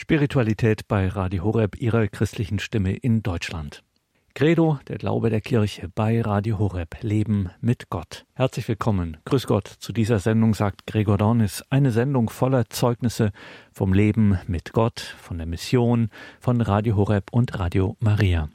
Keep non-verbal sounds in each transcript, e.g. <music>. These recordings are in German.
Spiritualität bei Radio Horeb, Ihrer christlichen Stimme in Deutschland. Credo, der Glaube der Kirche bei Radio Horeb, Leben mit Gott. Herzlich willkommen, Grüß Gott, zu dieser Sendung sagt Gregor Dornis, eine Sendung voller Zeugnisse vom Leben mit Gott, von der Mission, von Radio Horeb und Radio Maria.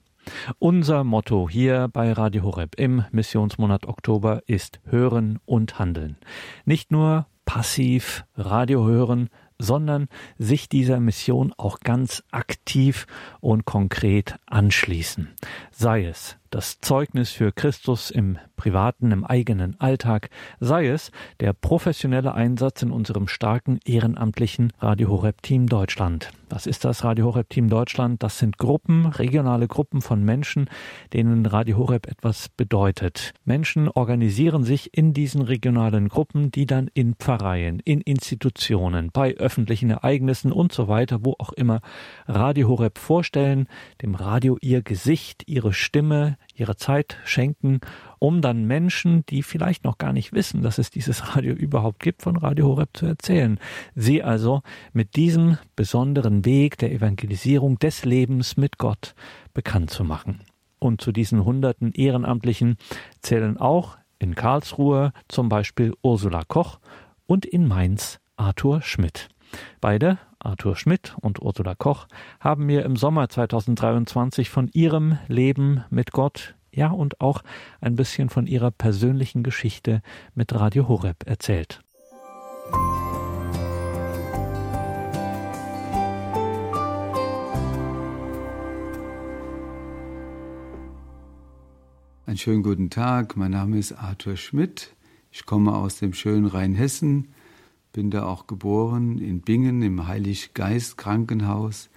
Unser Motto hier bei Radio Horeb im Missionsmonat Oktober ist Hören und Handeln. Nicht nur passiv Radio hören, sondern sich dieser Mission auch ganz aktiv und konkret anschließen. Sei es das Zeugnis für Christus im privaten, im eigenen Alltag, sei es der professionelle Einsatz in unserem starken ehrenamtlichen Radio Horeb Team Deutschland. Was ist das Radio Horeb Team Deutschland? Das sind Gruppen, regionale Gruppen von Menschen, denen Radio Horeb etwas bedeutet. Menschen organisieren sich in diesen regionalen Gruppen, die dann in Pfarreien, in Institutionen, bei öffentlichen Ereignissen und so weiter, wo auch immer Radio Horeb vorstellen, dem Radio ihr Gesicht, ihre Stimme, ihre Zeit schenken, um dann Menschen, die vielleicht noch gar nicht wissen, dass es dieses <laughs> Radio überhaupt gibt, von Radio Horeb zu erzählen. Sie also mit diesem besonderen Weg der Evangelisierung des Lebens mit Gott bekannt zu machen. Und zu diesen hunderten Ehrenamtlichen zählen auch in Karlsruhe zum Beispiel Ursula Koch und in Mainz Arthur Schmidt. Beide, Arthur Schmidt und Ursula Koch, haben mir im Sommer 2023 von ihrem Leben mit Gott, ja und auch ein bisschen von ihrer persönlichen Geschichte mit Radio Horeb erzählt. Einen schönen guten Tag, mein Name ist Arthur Schmidt. Ich komme aus dem schönen Rheinhessen, bin da auch geboren in Bingen im Heiliggeist Krankenhaus.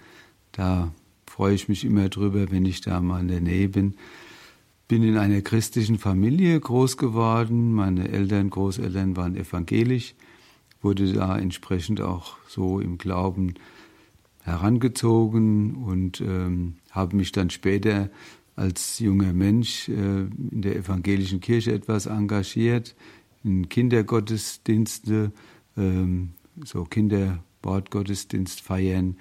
Da freue ich mich immer drüber, wenn ich da mal in der Nähe bin. Bin in einer christlichen Familie groß geworden. Meine Eltern, Großeltern waren evangelisch, wurde da entsprechend auch so im Glauben herangezogen und ähm, habe mich dann später als junger Mensch äh, in der evangelischen Kirche etwas engagiert, in Kindergottesdienste ähm, so Kinderbordgottesdienst feiern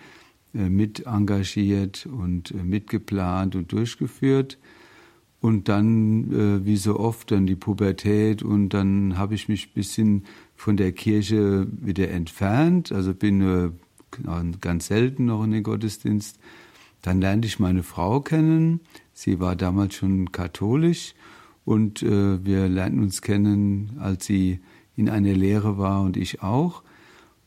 äh, mit engagiert und äh, mitgeplant und durchgeführt. Und dann, äh, wie so oft, dann die Pubertät und dann habe ich mich ein bisschen von der Kirche wieder entfernt, also bin nur ganz selten noch in den Gottesdienst. Dann lernte ich meine Frau kennen. Sie war damals schon katholisch und äh, wir lernten uns kennen, als sie in einer Lehre war und ich auch.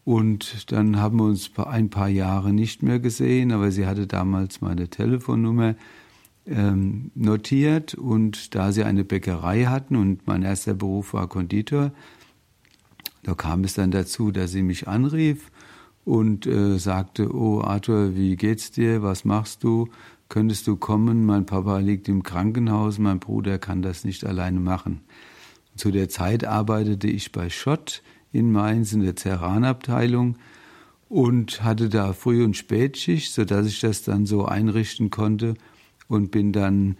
Und dann haben wir uns ein paar Jahre nicht mehr gesehen, aber sie hatte damals meine Telefonnummer ähm, notiert und da sie eine Bäckerei hatten und mein erster Beruf war Konditor, da kam es dann dazu, dass sie mich anrief und äh, sagte, oh Arthur, wie geht's dir, was machst du, könntest du kommen, mein Papa liegt im Krankenhaus, mein Bruder kann das nicht alleine machen. Zu der Zeit arbeitete ich bei Schott in Mainz in der Ceranabteilung und hatte da Früh- und Spätschicht, sodass ich das dann so einrichten konnte und bin dann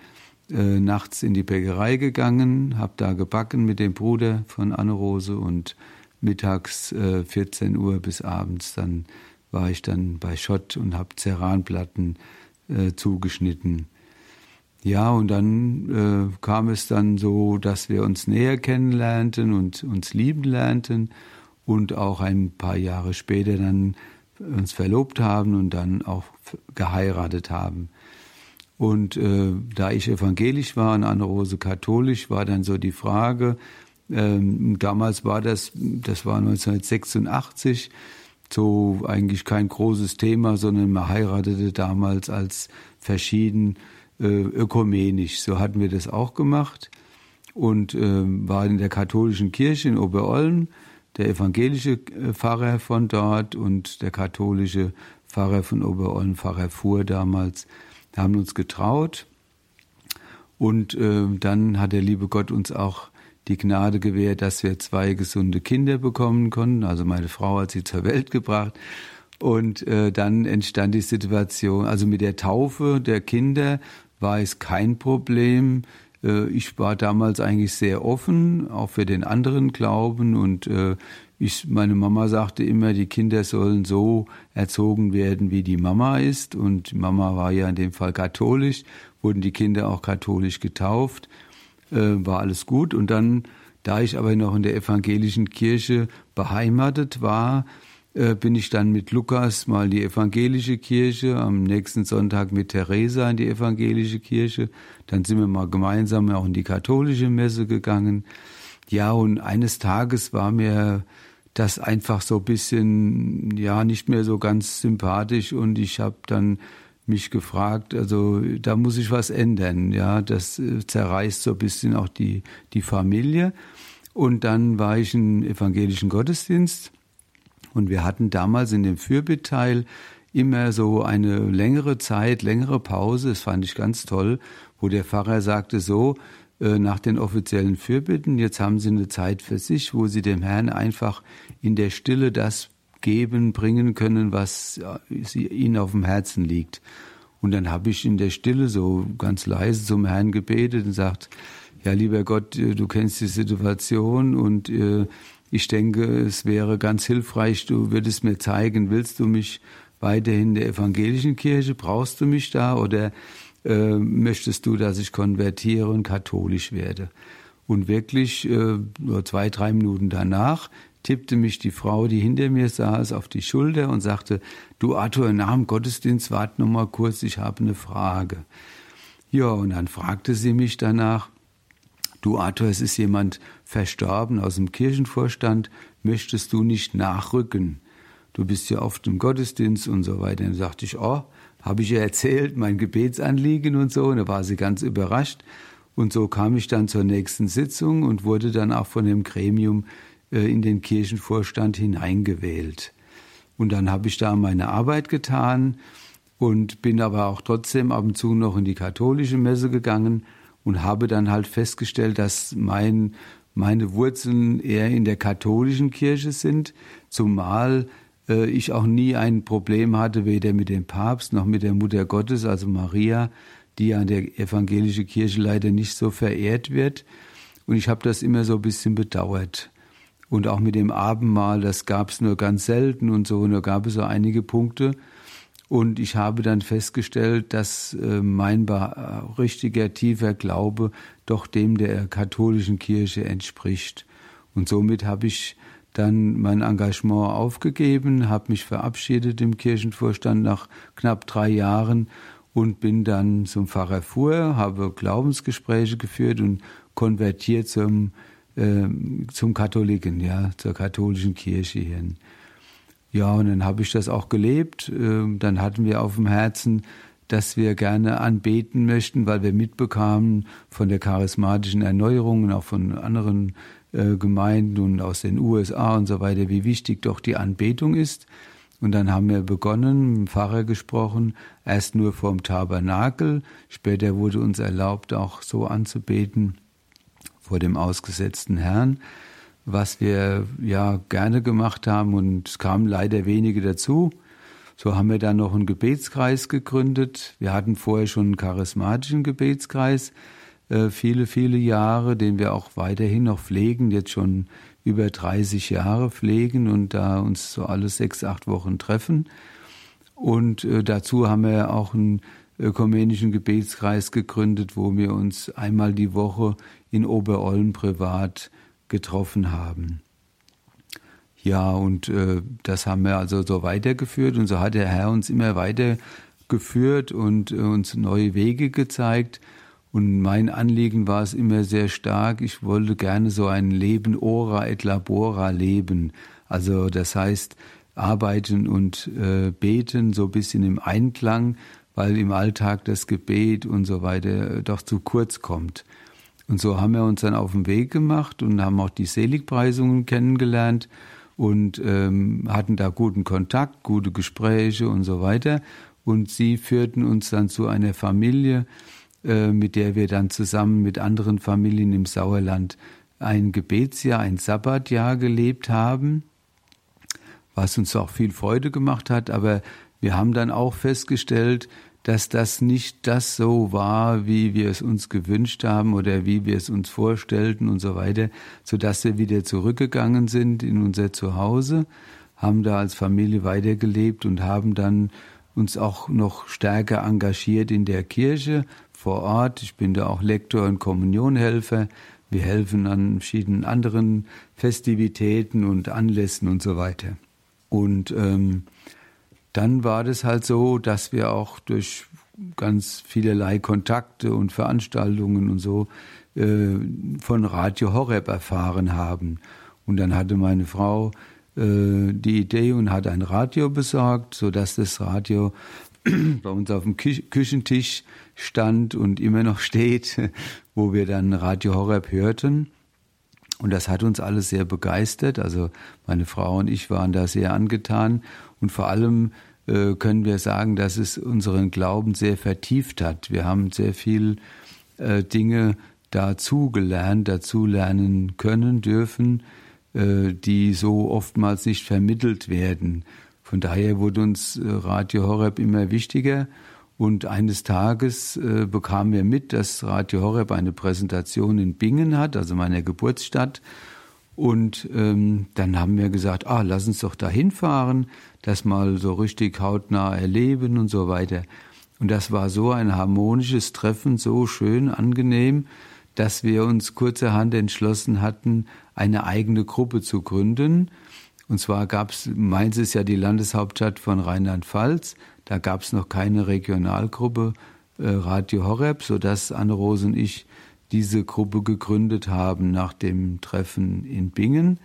äh, nachts in die Bäckerei gegangen, habe da gebacken mit dem Bruder von Anne-Rose und mittags äh, 14 Uhr bis abends dann war ich dann bei Schott und habe Ceranplatten äh, zugeschnitten. Ja, und dann äh, kam es dann so, dass wir uns näher kennenlernten und uns lieben lernten und auch ein paar Jahre später dann uns verlobt haben und dann auch geheiratet haben. Und äh, da ich evangelisch war und Anne-Rose katholisch, war dann so die Frage, ähm, damals war das, das war 1986, so eigentlich kein großes Thema, sondern man heiratete damals als verschieden äh, ökumenisch. So hatten wir das auch gemacht und äh, war in der katholischen Kirche in Oberolm, der evangelische äh, Pfarrer von dort und der katholische Pfarrer von Oberolm, Pfarrer Fuhr damals, haben uns getraut. Und äh, dann hat der liebe Gott uns auch die Gnade gewährt, dass wir zwei gesunde Kinder bekommen konnten. Also meine Frau hat sie zur Welt gebracht. Und äh, dann entstand die Situation, also mit der Taufe der Kinder war es kein Problem. Äh, ich war damals eigentlich sehr offen, auch für den anderen Glauben und äh, ich, meine Mama sagte immer, die Kinder sollen so erzogen werden, wie die Mama ist. Und Mama war ja in dem Fall katholisch, wurden die Kinder auch katholisch getauft, äh, war alles gut. Und dann, da ich aber noch in der evangelischen Kirche beheimatet war, bin ich dann mit Lukas mal in die evangelische Kirche, am nächsten Sonntag mit Theresa in die evangelische Kirche. Dann sind wir mal gemeinsam auch in die katholische Messe gegangen. Ja, und eines Tages war mir das einfach so ein bisschen, ja, nicht mehr so ganz sympathisch und ich habe dann mich gefragt, also da muss ich was ändern, ja, das äh, zerreißt so ein bisschen auch die, die Familie. Und dann war ich im evangelischen Gottesdienst und wir hatten damals in dem Fürbittteil immer so eine längere Zeit, längere Pause, das fand ich ganz toll, wo der Pfarrer sagte so, äh, nach den offiziellen Fürbitten, jetzt haben Sie eine Zeit für sich, wo Sie dem Herrn einfach in der Stille das geben, bringen können, was sie, Ihnen auf dem Herzen liegt. Und dann habe ich in der Stille so ganz leise zum Herrn gebetet und sagt, ja, lieber Gott, äh, du kennst die Situation und äh, ich denke, es wäre ganz hilfreich, du würdest mir zeigen, willst du mich weiterhin in der evangelischen Kirche, brauchst du mich da oder äh, möchtest du, dass ich konvertiere und katholisch werde? Und wirklich äh, nur zwei, drei Minuten danach tippte mich die Frau, die hinter mir saß, auf die Schulter und sagte, du Arthur, nach dem Gottesdienst wart noch mal kurz, ich habe eine Frage. Ja, und dann fragte sie mich danach, du Arthur, es ist jemand verstorben aus dem Kirchenvorstand, möchtest du nicht nachrücken? Du bist ja oft im Gottesdienst und so weiter. Dann sagte ich, oh, habe ich ja erzählt, mein Gebetsanliegen und so. Und da war sie ganz überrascht. Und so kam ich dann zur nächsten Sitzung und wurde dann auch von dem Gremium äh, in den Kirchenvorstand hineingewählt. Und dann habe ich da meine Arbeit getan und bin aber auch trotzdem ab und zu noch in die katholische Messe gegangen und habe dann halt festgestellt, dass mein, meine Wurzeln eher in der katholischen Kirche sind, zumal äh, ich auch nie ein Problem hatte, weder mit dem Papst noch mit der Mutter Gottes, also Maria, die ja in der evangelischen Kirche leider nicht so verehrt wird. Und ich habe das immer so ein bisschen bedauert. Und auch mit dem Abendmahl, das gab es nur ganz selten und so, da gab es so einige Punkte, und ich habe dann festgestellt, dass äh, mein richtiger, tiefer Glaube doch dem der katholischen Kirche entspricht. Und somit habe ich dann mein Engagement aufgegeben, habe mich verabschiedet im Kirchenvorstand nach knapp drei Jahren und bin dann zum Pfarrer Fuhr, habe Glaubensgespräche geführt und konvertiert zum, äh, zum Katholiken, ja, zur katholischen Kirche hin. Ja, und dann habe ich das auch gelebt. Ähm, dann hatten wir auf dem Herzen, dass wir gerne anbeten möchten, weil wir mitbekamen von der charismatischen Erneuerung und auch von anderen äh, Gemeinden und aus den USA und so weiter, wie wichtig doch die Anbetung ist. Und dann haben wir begonnen, mit dem Pfarrer gesprochen, erst nur vorm Tabernakel, später wurde uns erlaubt, auch so anzubeten vor dem ausgesetzten Herrn was wir ja gerne gemacht haben und es kamen leider wenige dazu. So haben wir dann noch einen Gebetskreis gegründet. Wir hatten vorher schon einen charismatischen Gebetskreis, äh, viele, viele Jahre, den wir auch weiterhin noch pflegen, jetzt schon über 30 Jahre pflegen und da uns so alle sechs, acht Wochen treffen. Und äh, dazu haben wir auch einen ökumenischen Gebetskreis gegründet, wo wir uns einmal die Woche in Oberollen privat getroffen haben. Ja, und äh, das haben wir also so weitergeführt und so hat der Herr uns immer weitergeführt und äh, uns neue Wege gezeigt. Und mein Anliegen war es immer sehr stark, ich wollte gerne so ein Leben ora et labora leben. Also das heißt, arbeiten und äh, beten so ein bisschen im Einklang, weil im Alltag das Gebet und so weiter doch zu kurz kommt. Und so haben wir uns dann auf den Weg gemacht und haben auch die Seligpreisungen kennengelernt und ähm, hatten da guten Kontakt, gute Gespräche und so weiter. Und sie führten uns dann zu einer Familie, äh, mit der wir dann zusammen mit anderen Familien im Sauerland ein Gebetsjahr, ein Sabbatjahr gelebt haben, was uns auch viel Freude gemacht hat. Aber wir haben dann auch festgestellt, dass das nicht das so war, wie wir es uns gewünscht haben oder wie wir es uns vorstellten und so weiter, so dass wir wieder zurückgegangen sind in unser Zuhause, haben da als Familie weitergelebt und haben dann uns auch noch stärker engagiert in der Kirche vor Ort. Ich bin da auch Lektor und Kommunionhelfer. Wir helfen an verschiedenen anderen Festivitäten und Anlässen und so weiter. Und ähm, dann war das halt so, dass wir auch durch ganz vielerlei Kontakte und Veranstaltungen und so äh, von Radio Horeb erfahren haben. Und dann hatte meine Frau äh, die Idee und hat ein Radio besorgt, so dass das Radio <clears throat> bei uns auf dem Küchentisch stand und immer noch steht, <laughs> wo wir dann Radio Horeb hörten. Und das hat uns alles sehr begeistert. Also meine Frau und ich waren da sehr angetan. Und vor allem äh, können wir sagen, dass es unseren Glauben sehr vertieft hat. Wir haben sehr viel äh, Dinge dazugelernt, dazulernen können, dürfen, äh, die so oftmals nicht vermittelt werden. Von daher wurde uns äh, Radio Horeb immer wichtiger. Und eines Tages äh, bekamen wir mit, dass Radio Horeb eine Präsentation in Bingen hat, also meiner Geburtsstadt. Und ähm, dann haben wir gesagt, ah, lass uns doch da hinfahren, das mal so richtig hautnah erleben und so weiter. Und das war so ein harmonisches Treffen, so schön, angenehm, dass wir uns kurzerhand entschlossen hatten, eine eigene Gruppe zu gründen. Und zwar gab es, Mainz ist ja die Landeshauptstadt von Rheinland-Pfalz, da gab es noch keine Regionalgruppe äh, Radio Horeb, sodass Anne-Rose und ich diese Gruppe gegründet haben nach dem Treffen in Bingen.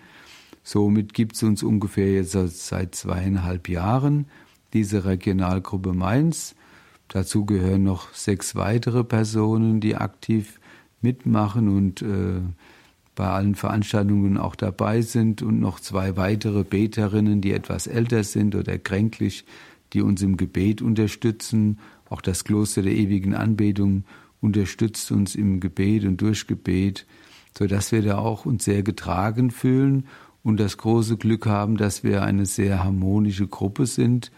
Somit gibt es uns ungefähr jetzt seit zweieinhalb Jahren diese Regionalgruppe Mainz. Dazu gehören noch sechs weitere Personen, die aktiv mitmachen und äh, bei allen Veranstaltungen auch dabei sind und noch zwei weitere Beterinnen, die etwas älter sind oder kränklich, die uns im Gebet unterstützen. Auch das Kloster der ewigen Anbetung unterstützt uns im Gebet und durch Gebet, so dass wir da auch uns sehr getragen fühlen und das große Glück haben, dass wir eine sehr harmonische Gruppe sind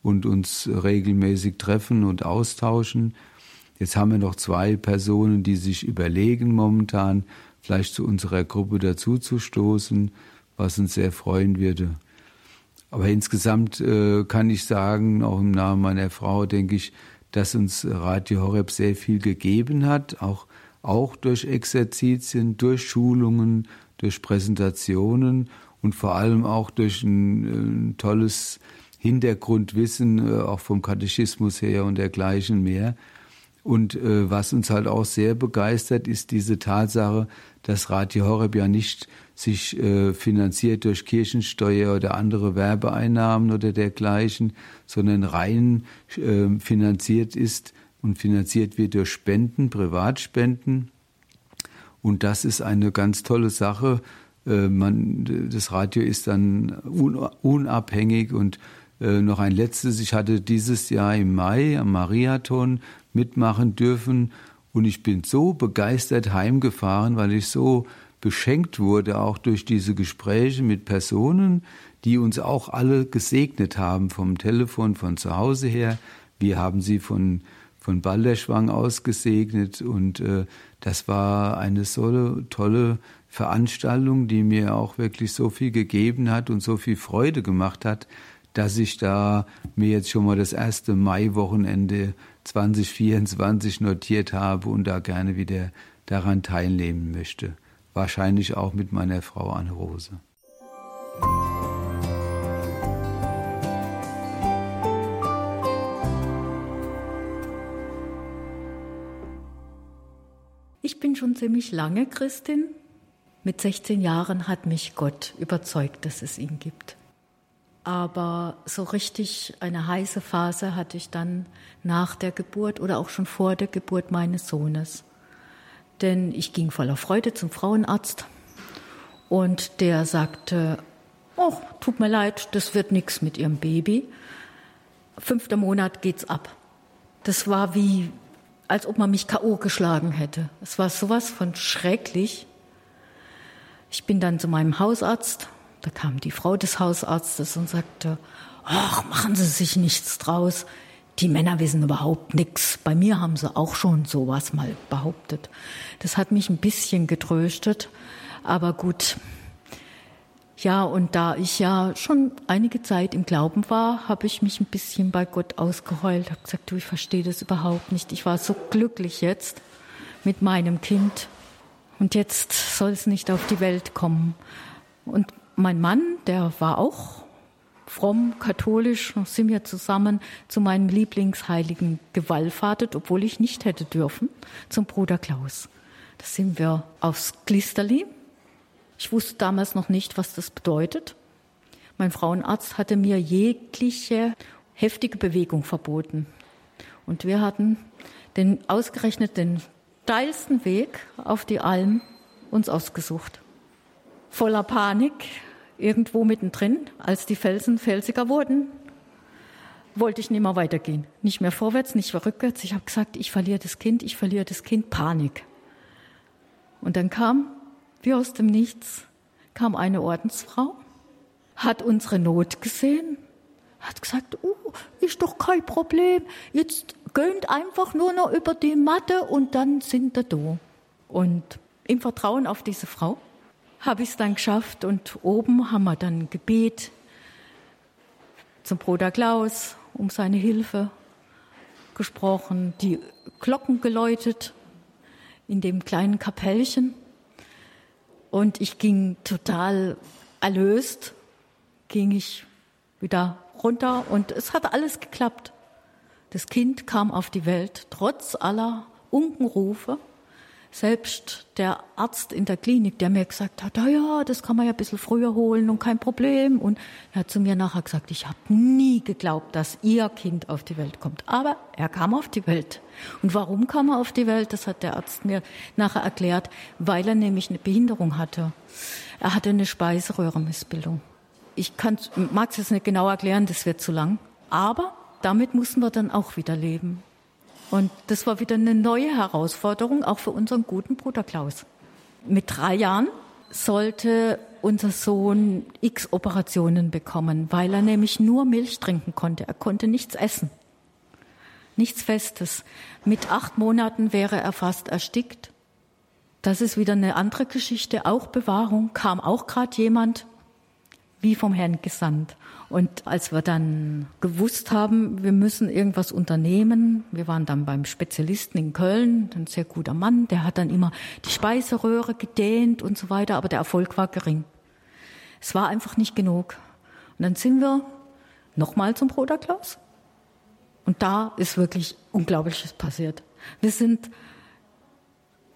und uns regelmäßig treffen und austauschen. Jetzt haben wir noch zwei Personen, die sich überlegen momentan, vielleicht zu unserer Gruppe dazuzustoßen, was uns sehr freuen würde. Aber insgesamt äh, kann ich sagen, auch im Namen meiner Frau, denke ich, dass uns Radio Horeb sehr viel gegeben hat, auch, auch durch Exerzitien, durch Schulungen, durch Präsentationen und vor allem auch durch ein, ein tolles Hintergrundwissen, äh, auch vom Katechismus her und dergleichen mehr. Und äh, was uns halt auch sehr begeistert, ist diese Tatsache, dass Radio Horeb ja nicht sich äh, finanziert durch Kirchensteuer oder andere Werbeeinnahmen oder dergleichen, sondern rein äh, finanziert ist und finanziert wird durch Spenden, Privatspenden. Und das ist eine ganz tolle Sache. Äh, man, das Radio ist dann un, unabhängig und äh, noch ein letztes. Ich hatte dieses Jahr im Mai am Mariathon mitmachen dürfen. Und ich bin so begeistert heimgefahren, weil ich so beschenkt wurde, auch durch diese Gespräche mit Personen, die uns auch alle gesegnet haben, vom Telefon, von zu Hause her. Wir haben sie von, von Balderschwang aus gesegnet und äh, das war eine so tolle Veranstaltung, die mir auch wirklich so viel gegeben hat und so viel Freude gemacht hat, dass ich da mir jetzt schon mal das erste Maiwochenende 2024 notiert habe und da gerne wieder daran teilnehmen möchte. Wahrscheinlich auch mit meiner Frau Anne Rose. Ich bin schon ziemlich lange Christin. Mit 16 Jahren hat mich Gott überzeugt, dass es ihn gibt. Aber so richtig eine heiße Phase hatte ich dann nach der Geburt oder auch schon vor der Geburt meines Sohnes. Denn ich ging voller Freude zum Frauenarzt und der sagte, oh, tut mir leid, das wird nichts mit Ihrem Baby. Fünfter Monat geht's ab. Das war wie, als ob man mich K.O. geschlagen hätte. Es war sowas von schrecklich. Ich bin dann zu meinem Hausarzt da kam die Frau des Hausarztes und sagte, ach, machen Sie sich nichts draus. die Männer wissen überhaupt nichts. Bei mir haben sie auch schon sowas mal behauptet. Das hat mich ein bisschen getröstet. Aber gut, ja, und da ich ja schon einige Zeit im Glauben war, habe ich mich ein bisschen bei Gott ausgeheult, habe gesagt, du, ich verstehe das überhaupt nicht. Ich war so glücklich jetzt mit meinem Kind und jetzt soll es nicht auf die Welt kommen. Und mein Mann, der war auch fromm, katholisch, sind wir zusammen zu meinem Lieblingsheiligen gewallfahrtet, obwohl ich nicht hätte dürfen, zum Bruder Klaus. Da sind wir aufs Glisterli. Ich wusste damals noch nicht, was das bedeutet. Mein Frauenarzt hatte mir jegliche heftige Bewegung verboten. Und wir hatten den ausgerechnet den steilsten Weg auf die Alm uns ausgesucht. Voller Panik, irgendwo mittendrin, als die Felsen felsiger wurden, wollte ich nicht mehr weitergehen. Nicht mehr vorwärts, nicht mehr rückwärts. Ich habe gesagt, ich verliere das Kind, ich verliere das Kind, Panik. Und dann kam, wie aus dem Nichts, kam eine Ordensfrau, hat unsere Not gesehen, hat gesagt, oh, ist doch kein Problem, jetzt gönnt einfach nur noch über die Matte und dann sind wir da. Und im Vertrauen auf diese Frau habe ich es dann geschafft und oben haben wir dann Gebet zum Bruder Klaus um seine Hilfe gesprochen, die Glocken geläutet in dem kleinen Kapellchen und ich ging total erlöst, ging ich wieder runter und es hat alles geklappt. Das Kind kam auf die Welt, trotz aller Unkenrufe selbst der Arzt in der Klinik, der mir gesagt hat, ja, ja, das kann man ja ein bisschen früher holen und kein Problem. Und er hat zu mir nachher gesagt, ich habe nie geglaubt, dass Ihr Kind auf die Welt kommt. Aber er kam auf die Welt. Und warum kam er auf die Welt? Das hat der Arzt mir nachher erklärt, weil er nämlich eine Behinderung hatte. Er hatte eine Speiseröhrenmissbildung. Ich mag es jetzt nicht genau erklären, das wird zu lang. Aber damit mussten wir dann auch wieder leben. Und das war wieder eine neue Herausforderung, auch für unseren guten Bruder Klaus. Mit drei Jahren sollte unser Sohn x Operationen bekommen, weil er nämlich nur Milch trinken konnte. Er konnte nichts essen. Nichts Festes. Mit acht Monaten wäre er fast erstickt. Das ist wieder eine andere Geschichte, auch Bewahrung. Kam auch gerade jemand wie vom Herrn gesandt. Und als wir dann gewusst haben, wir müssen irgendwas unternehmen, wir waren dann beim Spezialisten in Köln, ein sehr guter Mann, der hat dann immer die Speiseröhre gedehnt und so weiter, aber der Erfolg war gering. Es war einfach nicht genug. Und dann sind wir nochmal zum Bruder Klaus. Und da ist wirklich Unglaubliches passiert. Wir sind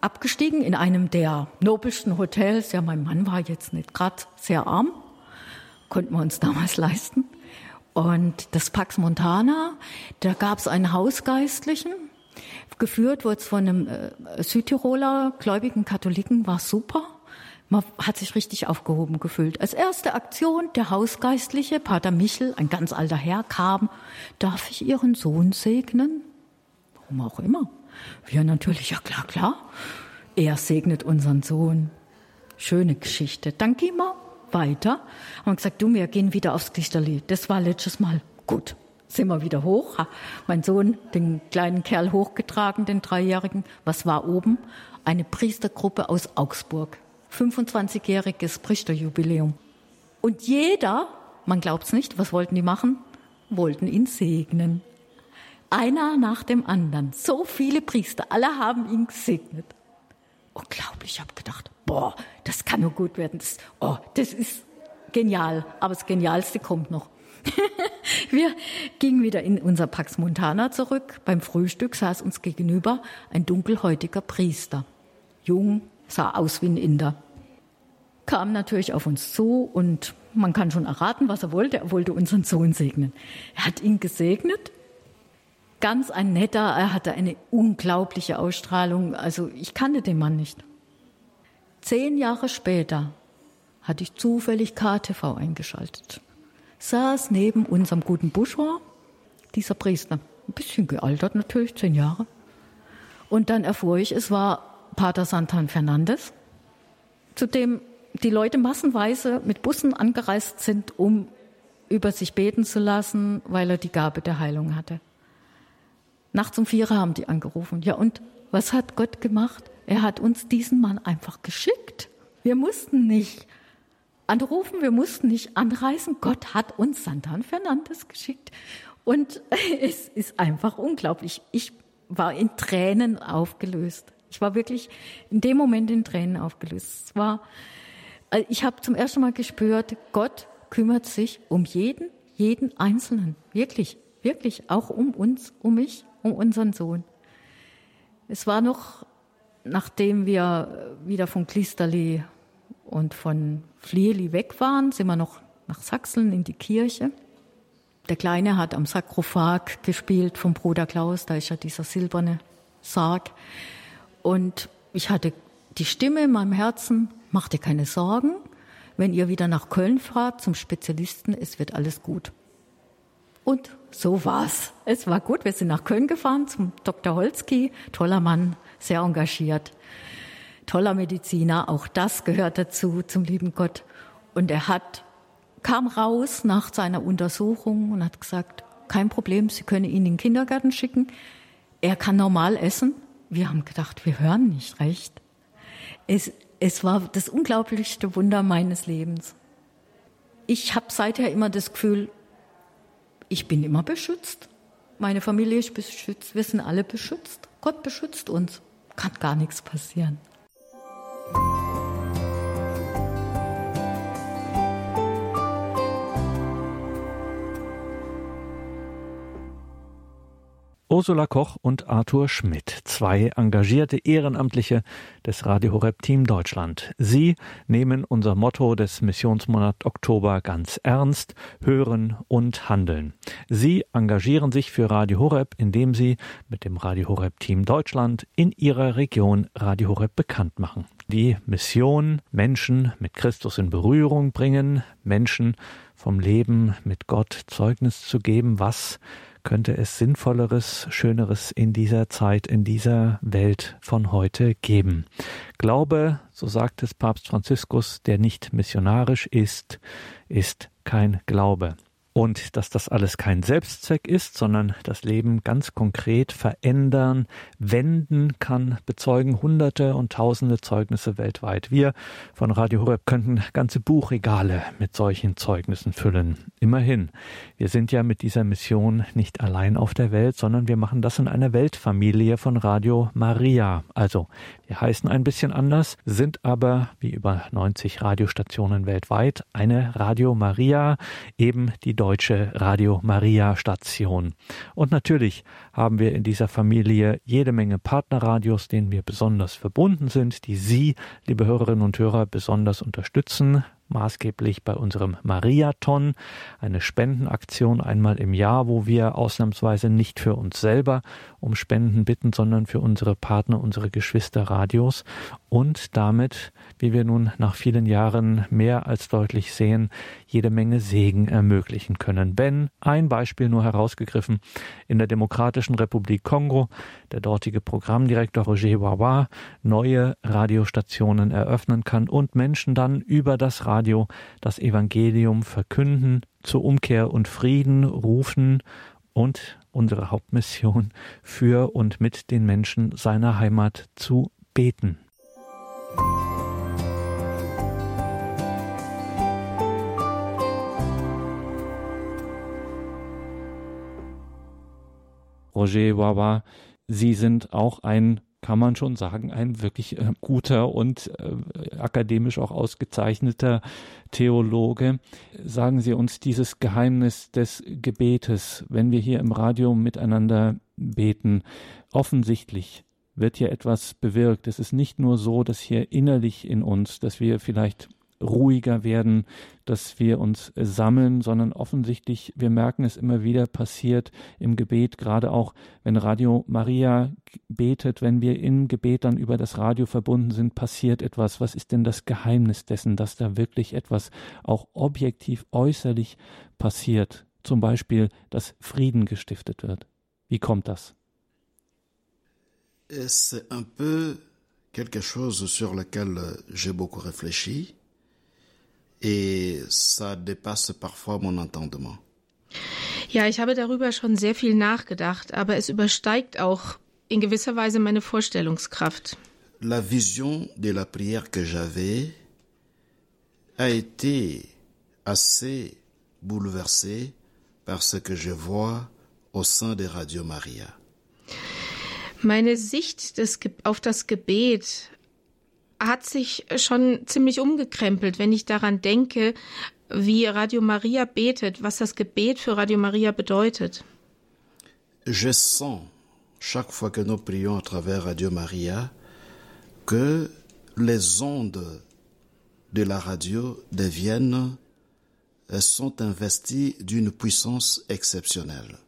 abgestiegen in einem der nobelsten Hotels. Ja, mein Mann war jetzt nicht gerade sehr arm, konnten wir uns damals leisten. Und das Pax Montana, da gab es einen Hausgeistlichen, geführt wurde es von einem äh, Südtiroler gläubigen Katholiken, war super. Man hat sich richtig aufgehoben gefühlt. Als erste Aktion der Hausgeistliche, Pater Michel, ein ganz alter Herr, kam, darf ich Ihren Sohn segnen? Warum auch immer. Wir natürlich, ja klar, klar. Er segnet unseren Sohn. Schöne Geschichte. Dann gehen wir weiter. Haben gesagt, du, wir gehen wieder aufs Lichterli. Das war letztes Mal gut. Sind wir wieder hoch. Mein Sohn, den kleinen Kerl hochgetragen, den Dreijährigen. Was war oben? Eine Priestergruppe aus Augsburg. 25-jähriges Priesterjubiläum. Und jeder, man glaubt's nicht, was wollten die machen? Wollten ihn segnen. Einer nach dem anderen. So viele Priester, alle haben ihn gesegnet. Unglaublich, ich habe gedacht, boah, das kann nur gut werden. Das, oh, das ist genial. Aber das Genialste kommt noch. <laughs> Wir gingen wieder in unser Pax Montana zurück. Beim Frühstück saß uns gegenüber ein dunkelhäutiger Priester. Jung, sah aus wie ein Inder. Kam natürlich auf uns zu und man kann schon erraten, was er wollte. Er wollte unseren Sohn segnen. Er hat ihn gesegnet. Ganz ein netter, er hatte eine unglaubliche Ausstrahlung. Also ich kannte den Mann nicht. Zehn Jahre später hatte ich zufällig KTV eingeschaltet. Saß neben unserem guten Buschor dieser Priester. Ein bisschen gealtert natürlich, zehn Jahre. Und dann erfuhr ich, es war Pater Santan Fernandes, zu dem die Leute massenweise mit Bussen angereist sind, um über sich beten zu lassen, weil er die Gabe der Heilung hatte. Nachts um vier haben die angerufen. Ja, und was hat Gott gemacht? Er hat uns diesen Mann einfach geschickt. Wir mussten nicht anrufen, wir mussten nicht anreisen. Gott hat uns Santan Fernandes geschickt. Und <laughs> es ist einfach unglaublich. Ich war in Tränen aufgelöst. Ich war wirklich in dem Moment in Tränen aufgelöst. Es war, äh, ich habe zum ersten Mal gespürt, Gott kümmert sich um jeden, jeden Einzelnen. Wirklich, wirklich, auch um uns, um mich, um unseren Sohn. Es war noch, nachdem wir wieder von Klisterli und von Flieli weg waren, sind wir noch nach Sachsen in die Kirche. Der Kleine hat am Sarkophag gespielt vom Bruder Klaus, da ist ja dieser silberne Sarg. Und ich hatte die Stimme in meinem Herzen, mach dir keine Sorgen, wenn ihr wieder nach Köln fahrt zum Spezialisten, es wird alles gut. Und so war's. Es war gut. Wir sind nach Köln gefahren zum Dr. Holzki, toller Mann, sehr engagiert, toller Mediziner. Auch das gehört dazu zum lieben Gott. Und er hat kam raus nach seiner Untersuchung und hat gesagt, kein Problem, Sie können ihn in den Kindergarten schicken. Er kann normal essen. Wir haben gedacht, wir hören nicht recht. Es, es war das unglaublichste Wunder meines Lebens. Ich habe seither immer das Gefühl, ich bin immer beschützt. Meine Familie ist beschützt. Wir sind alle beschützt. Gott beschützt uns. Kann gar nichts passieren. Ursula Koch und Arthur Schmidt, zwei engagierte Ehrenamtliche des Radio Horeb Team Deutschland. Sie nehmen unser Motto des Missionsmonat Oktober ganz ernst, hören und handeln. Sie engagieren sich für Radio Horeb, indem sie mit dem Radio Horeb Team Deutschland in ihrer Region Radio Horeb bekannt machen. Die Mission, Menschen mit Christus in Berührung bringen, Menschen vom Leben mit Gott Zeugnis zu geben, was könnte es Sinnvolleres, Schöneres in dieser Zeit, in dieser Welt von heute geben. Glaube, so sagt es Papst Franziskus, der nicht missionarisch ist, ist kein Glaube und dass das alles kein Selbstzweck ist, sondern das Leben ganz konkret verändern, wenden kann, bezeugen Hunderte und Tausende Zeugnisse weltweit. Wir von Radio Horeb könnten ganze Buchregale mit solchen Zeugnissen füllen. Immerhin, wir sind ja mit dieser Mission nicht allein auf der Welt, sondern wir machen das in einer Weltfamilie von Radio Maria. Also, wir heißen ein bisschen anders, sind aber wie über 90 Radiostationen weltweit eine Radio Maria, eben die deutsche Radio Maria Station. Und natürlich haben wir in dieser Familie jede Menge Partnerradios, denen wir besonders verbunden sind, die Sie, liebe Hörerinnen und Hörer, besonders unterstützen maßgeblich bei unserem Mariathon, eine Spendenaktion einmal im Jahr, wo wir ausnahmsweise nicht für uns selber um Spenden bitten, sondern für unsere Partner, unsere Geschwisterradios und damit, wie wir nun nach vielen Jahren mehr als deutlich sehen, jede Menge Segen ermöglichen können. Ben, ein Beispiel nur herausgegriffen, in der Demokratischen Republik Kongo, der dortige Programmdirektor Roger Wawa neue Radiostationen eröffnen kann und Menschen dann über das Radio das Evangelium verkünden, zur Umkehr und Frieden rufen und unsere Hauptmission für und mit den Menschen seiner Heimat zu beten. Roger Wawa, Sie sind auch ein kann man schon sagen, ein wirklich äh, guter und äh, akademisch auch ausgezeichneter Theologe. Sagen Sie uns dieses Geheimnis des Gebetes, wenn wir hier im Radio miteinander beten, offensichtlich wird hier etwas bewirkt. Es ist nicht nur so, dass hier innerlich in uns, dass wir vielleicht ruhiger werden, dass wir uns sammeln, sondern offensichtlich, wir merken es immer wieder passiert im Gebet, gerade auch wenn Radio Maria betet, wenn wir im Gebet dann über das Radio verbunden sind, passiert etwas. Was ist denn das Geheimnis dessen, dass da wirklich etwas auch objektiv äußerlich passiert? Zum Beispiel, dass Frieden gestiftet wird. Wie kommt das? C'est un peu quelque chose sur lequel j'ai beaucoup réfléchi et ça dépasse parfois mon entendement. Ja, ich habe darüber schon sehr viel nachgedacht, aber es übersteigt auch in gewisser Weise meine Vorstellungskraft. La vision de la prière que j'avais a été assez bouleversée par ce que je vois au sein de Radio Maria. Meine Sicht des, auf das Gebet hat sich schon ziemlich umgekrempelt, wenn ich daran denke, wie Radio Maria betet, was das Gebet für Radio Maria bedeutet. Je sens, chaque fois que nous prions à travers Radio Maria, que les ondes de la radio deviennent, sont investies d'une puissance exceptionnelle.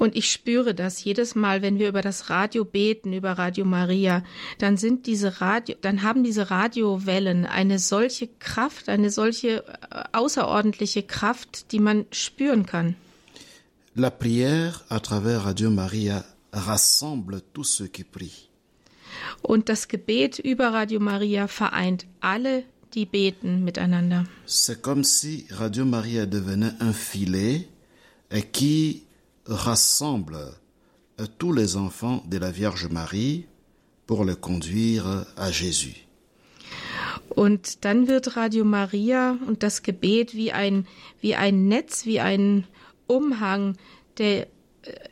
Und ich spüre das jedes Mal, wenn wir über das Radio beten, über Radio Maria, dann sind diese Radio, dann haben diese Radiowellen eine solche Kraft, eine solche äh, außerordentliche Kraft, die man spüren kann. La prière à travers Radio Maria rassemble tous ceux qui prient. Und das Gebet über Radio Maria vereint alle, die beten miteinander. C'est comme si Radio Maria devenait un filet qui rassemble tous les enfants de la Vierge Marie pour les conduire à Jésus. Und dann wird Radio Maria und das Gebet wie ein, wie ein Netz, wie ein Umhang, der,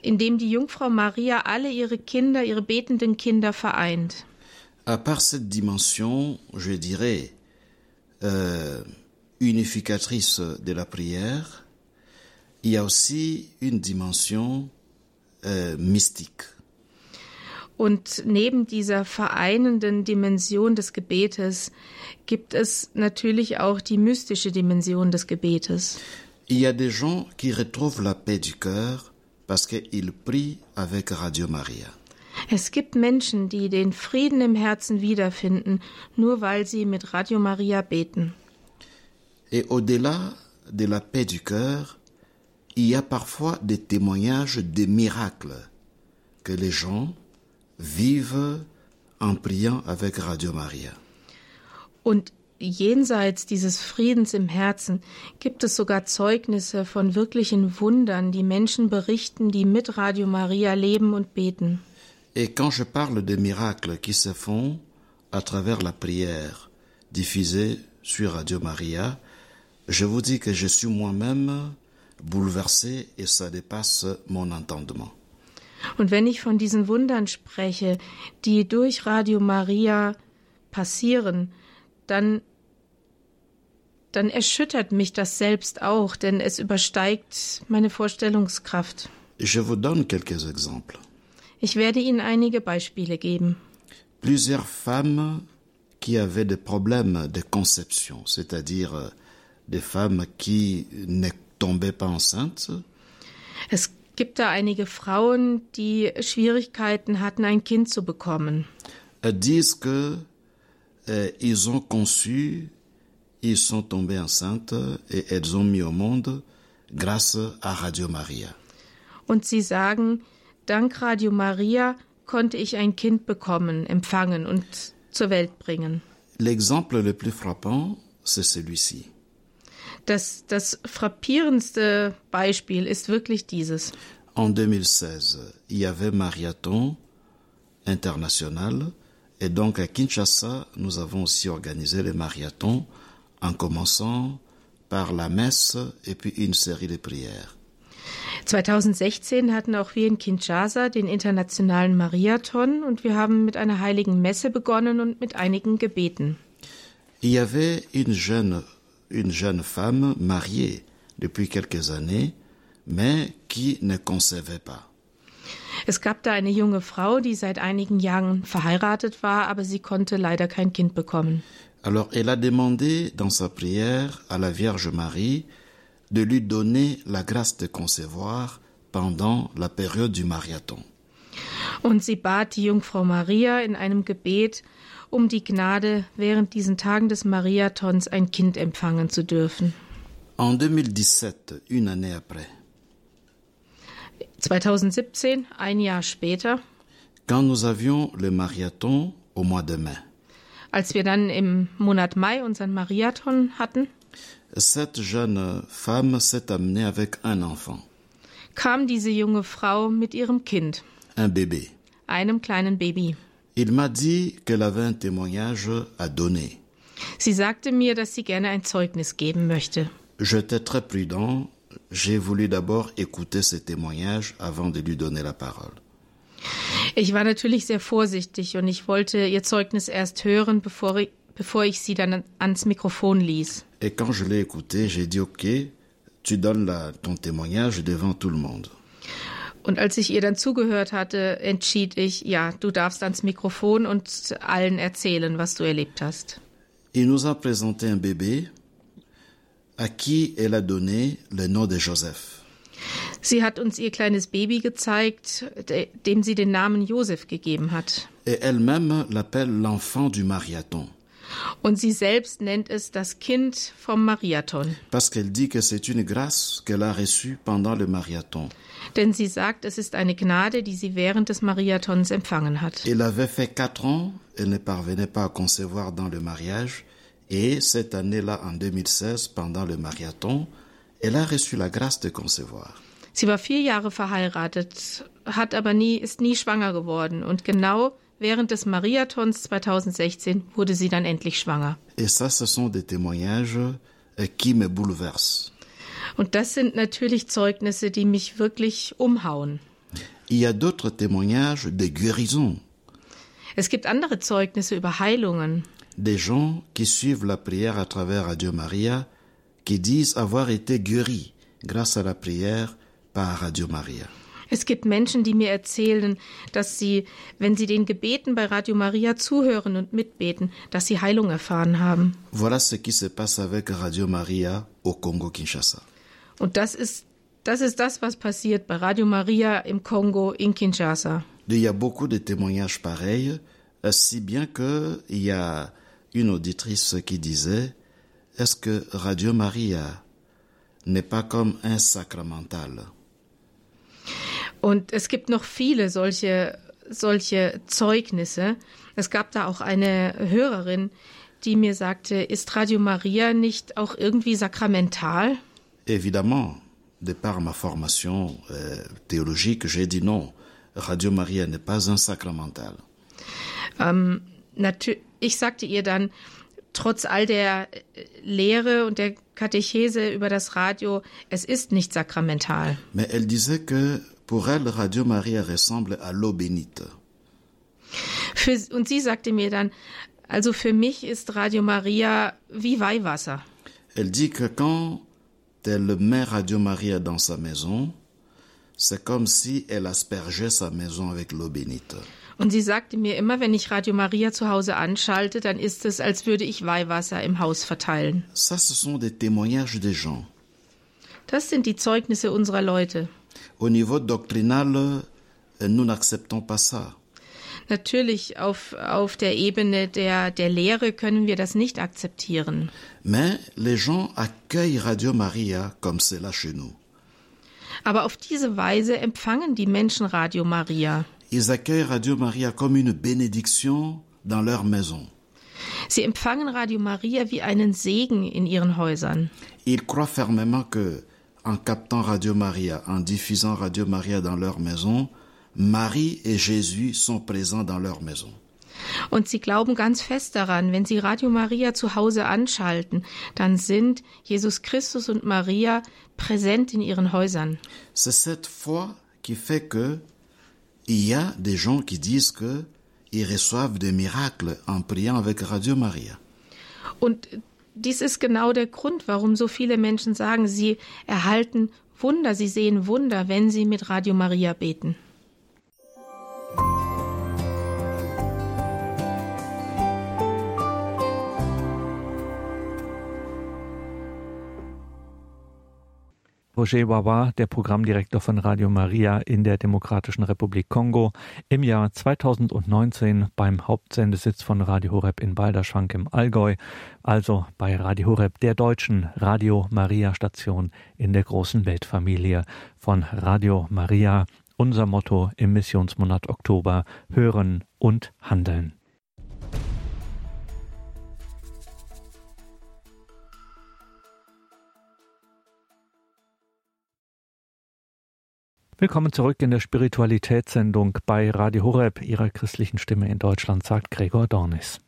in dem die Jungfrau Maria alle ihre Kinder, ihre betenden Kinder vereint. À part cette dimension, je dirais, euh, unificatrice de la prière, il y a aussi une dimension euh, mystique. Und neben dieser vereinenden Dimension des Gebetes gibt es natürlich auch die mystische Dimension des Gebetes. Il y a des gens qui retrouvent la paix du cœur parce qu'ils prient avec Radio Maria. Es gibt Menschen, die den Frieden im Herzen wiederfinden, nur weil sie mit Radio Maria beten. Et au-delà de la paix du cœur, il y a parfois des témoignages de miracles que les gens vivent en priant avec Radio Maria. Und jenseits dieses Friedens im Herzen gibt es sogar Zeugnisse von wirklichen Wundern, die Menschen berichten, die mit Radio Maria leben und beten. Et quand je parle des miracles qui se font à travers la prière diffusée sur Radio Maria, je vous dis que je suis moi-même bouleversé et ça dépasse mon entendement. Und wenn ich von diesen Wundern spreche, die durch Radio Maria passieren, dann, dann erschüttert mich das selbst auch, denn es übersteigt meine Vorstellungskraft. Je vous donne quelques exemples. Ich werde Ihnen einige Beispiele geben. Plusieurs femmes qui avaient des problèmes de conception, c'est-à-dire des femmes qui ne tombaient pas enceintes. Es gibt da einige Frauen, die Schwierigkeiten hatten, ein Kind zu bekommen. disent que euh, ils ont conçu, ils sont tombés enceintes et elles ont mis au monde grâce à Radio Maria. Und sie sagen, dank Radio Maria konnte ich ein Kind bekommen, empfangen und zur Welt bringen. L'exemple le plus frappant, c'est celui-ci. Das, das frappierendste Beispiel ist wirklich dieses. En 2016, il y avait Marathon international et donc à Kinshasa, nous avons aussi organisé les marathons en commençant par la messe et puis une série de prières. 2016 hatten auch wir in Kinshasa den internationalen Mariathon und wir haben mit einer heiligen Messe begonnen und mit einigen Gebeten. Il y avait une jeune, une jeune femme mariée depuis quelques années, mais qui ne concevait pas. Es gab da eine junge Frau, die seit einigen Jahren verheiratet war, aber sie konnte leider kein Kind bekommen. Alors elle a demandé dans sa prière à la Vierge Marie de lui donner la grâce de concevoir pendant la période du marathon. Und sie bat die Jungfrau Maria in einem Gebet um die Gnade, während diesen Tagen des Mariathons ein Kind empfangen zu dürfen. En 2017, une année après, 2017, ein Jahr später, quand nous avions le marathon au mois de mai, als wir dann im Monat Mai unseren Mariathon hatten, Cette jeune femme s'est amenée avec un enfant, kam diese junge Frau mit ihrem Kind, un bébé. einem kleinen Baby. Il m'a dit qu'elle avait un témoignage à donner. Sie sagte mir, dass sie gerne ein Zeugnis geben möchte. J'étais très prudent. J'ai voulu d'abord écouter ce témoignage avant de lui donner la parole. Ich war natürlich sehr vorsichtig und ich wollte ihr Zeugnis erst hören, bevor ich, bevor ich sie dann ans Mikrofon ließ. Et quand je l'ai écouté, j'ai dit OK, tu donnes la- ton témoignage devant tout le monde. Und als ich ihr dann zugehört hatte, entschied ich, ja, du darfst ans Mikrofon und allen erzählen, was du erlebt hast. Il nous a présenté un bébé à qui elle a donné le nom de Joseph. Sie hat uns ihr kleines Baby gezeigt, de- dem sie den Namen Josef gegeben hat. Et elle-même l'appelle l'enfant du marathon. Und sie selbst nennt es das Kind vom Mariathon. Parce qu'elle dit que c'est une grâce qu'elle a reçue pendant le marathon. Denn sie sagt, es ist eine Gnade, die sie während des Mariathons empfangen hat. Elle avait fait quatre ans, elle ne parvenait pas à concevoir dans le mariage. Et cette année-là, en 2016, pendant le marathon, elle a reçu la grâce de concevoir. Sie war vier Jahre verheiratet, hat aber nie, ist nie schwanger geworden. Und genau während des Mariathons 2016 wurde sie dann endlich schwanger. Et ça, ce sont des témoignages euh, qui me bouleversent. Und das sind natürlich Zeugnisse, die mich wirklich umhauen. Il y a d'autres témoignages de guérison, Es gibt andere Zeugnisse über Heilungen. des gens qui suivent la prière à travers Radio Maria, qui disent avoir été guéris grâce à la prière par Radio Maria. Es gibt Menschen, die mir erzählen, dass sie, wenn sie den Gebeten bei Radio Maria zuhören und mitbeten, dass sie Heilung erfahren haben. Voilà ce qui se passe avec Radio Maria au Congo-Kinshasa. Und das ist, das ist das, was passiert bei Radio Maria im Kongo, in Kinshasa. Il y a beaucoup de témoignages pareils, euh, si bien que il y a une auditrice qui disait Est-ce que Radio Maria n'est pas comme un sacramental Und es gibt noch viele solche, solche Zeugnisse. Es gab da auch eine Hörerin, die mir sagte, ist Radio Maria nicht auch irgendwie sakramental? Évidemment, de par ma formation euh, théologique, j'ai dit non. Radio Maria n'est pas un sacramental. Ähm, ich sagte ihr dann, trotz all der äh, Lehre und der Katechese über das Radio, es ist nicht sakramental. Mais elle disait que pour elle, Radio Maria ressemble à l'eau bénite. Für, und sie sagte mir dann, also für mich ist Radio Maria wie Weihwasser. Elle dit que quand elle met Radio Maria dans sa maison, c'est comme si elle aspergeait sa maison avec l'eau bénite. Und sie sagte mir immer, wenn ich Radio Maria zu Hause anschalte, dann ist es, als würde ich Weihwasser im Haus verteilen. Ça, ce sont des témoignages des gens. Das sind die Zeugnisse unserer Leute. Au niveau doctrinal, euh, nous n'acceptons pas ça. Natürlich auf, auf der Ebene der, der Lehre können wir das nicht akzeptieren. Mais les gens accueillent Radio Maria comme c'est là chez nous. Aber auf diese Weise empfangen die Menschen Radio Maria. Ils accueillent Radio Maria comme une bénédiction dans leur maison. Sie empfangen Radio Maria wie einen Segen in ihren Häusern. Ils croient fermement que, en captant Radio Maria, en diffusant Radio Maria dans leur maison, Marie et Jésus sont présents dans leur maison. Und sie glauben ganz fest daran, wenn sie Radio Maria zu Hause anschalten, dann sind Jesus Christus und Maria präsent in ihren Häusern. C'est cette foi qui fait que il y a des gens qui disent que ils reçoivent des miracles en priant avec Radio Maria. Und dies ist genau der Grund, warum so viele Menschen sagen, sie erhalten Wunder, sie sehen Wunder, wenn sie mit Radio Maria beten. Roger Wawa, der Programmdirektor von Radio Maria in der Demokratischen Republik Kongo, im Jahr 2019 beim Hauptsendesitz von Radio Horeb in Balderschwank im Allgäu, also bei Radio Horeb, der deutschen Radio Maria Station in der großen Weltfamilie von Radio Maria. Unser Motto im Missionsmonat Oktober, hören und handeln. Willkommen zurück in der Spiritualitätssendung bei Radio Horeb, Ihrer christlichen Stimme in Deutschland, sagt Gregor Dornis.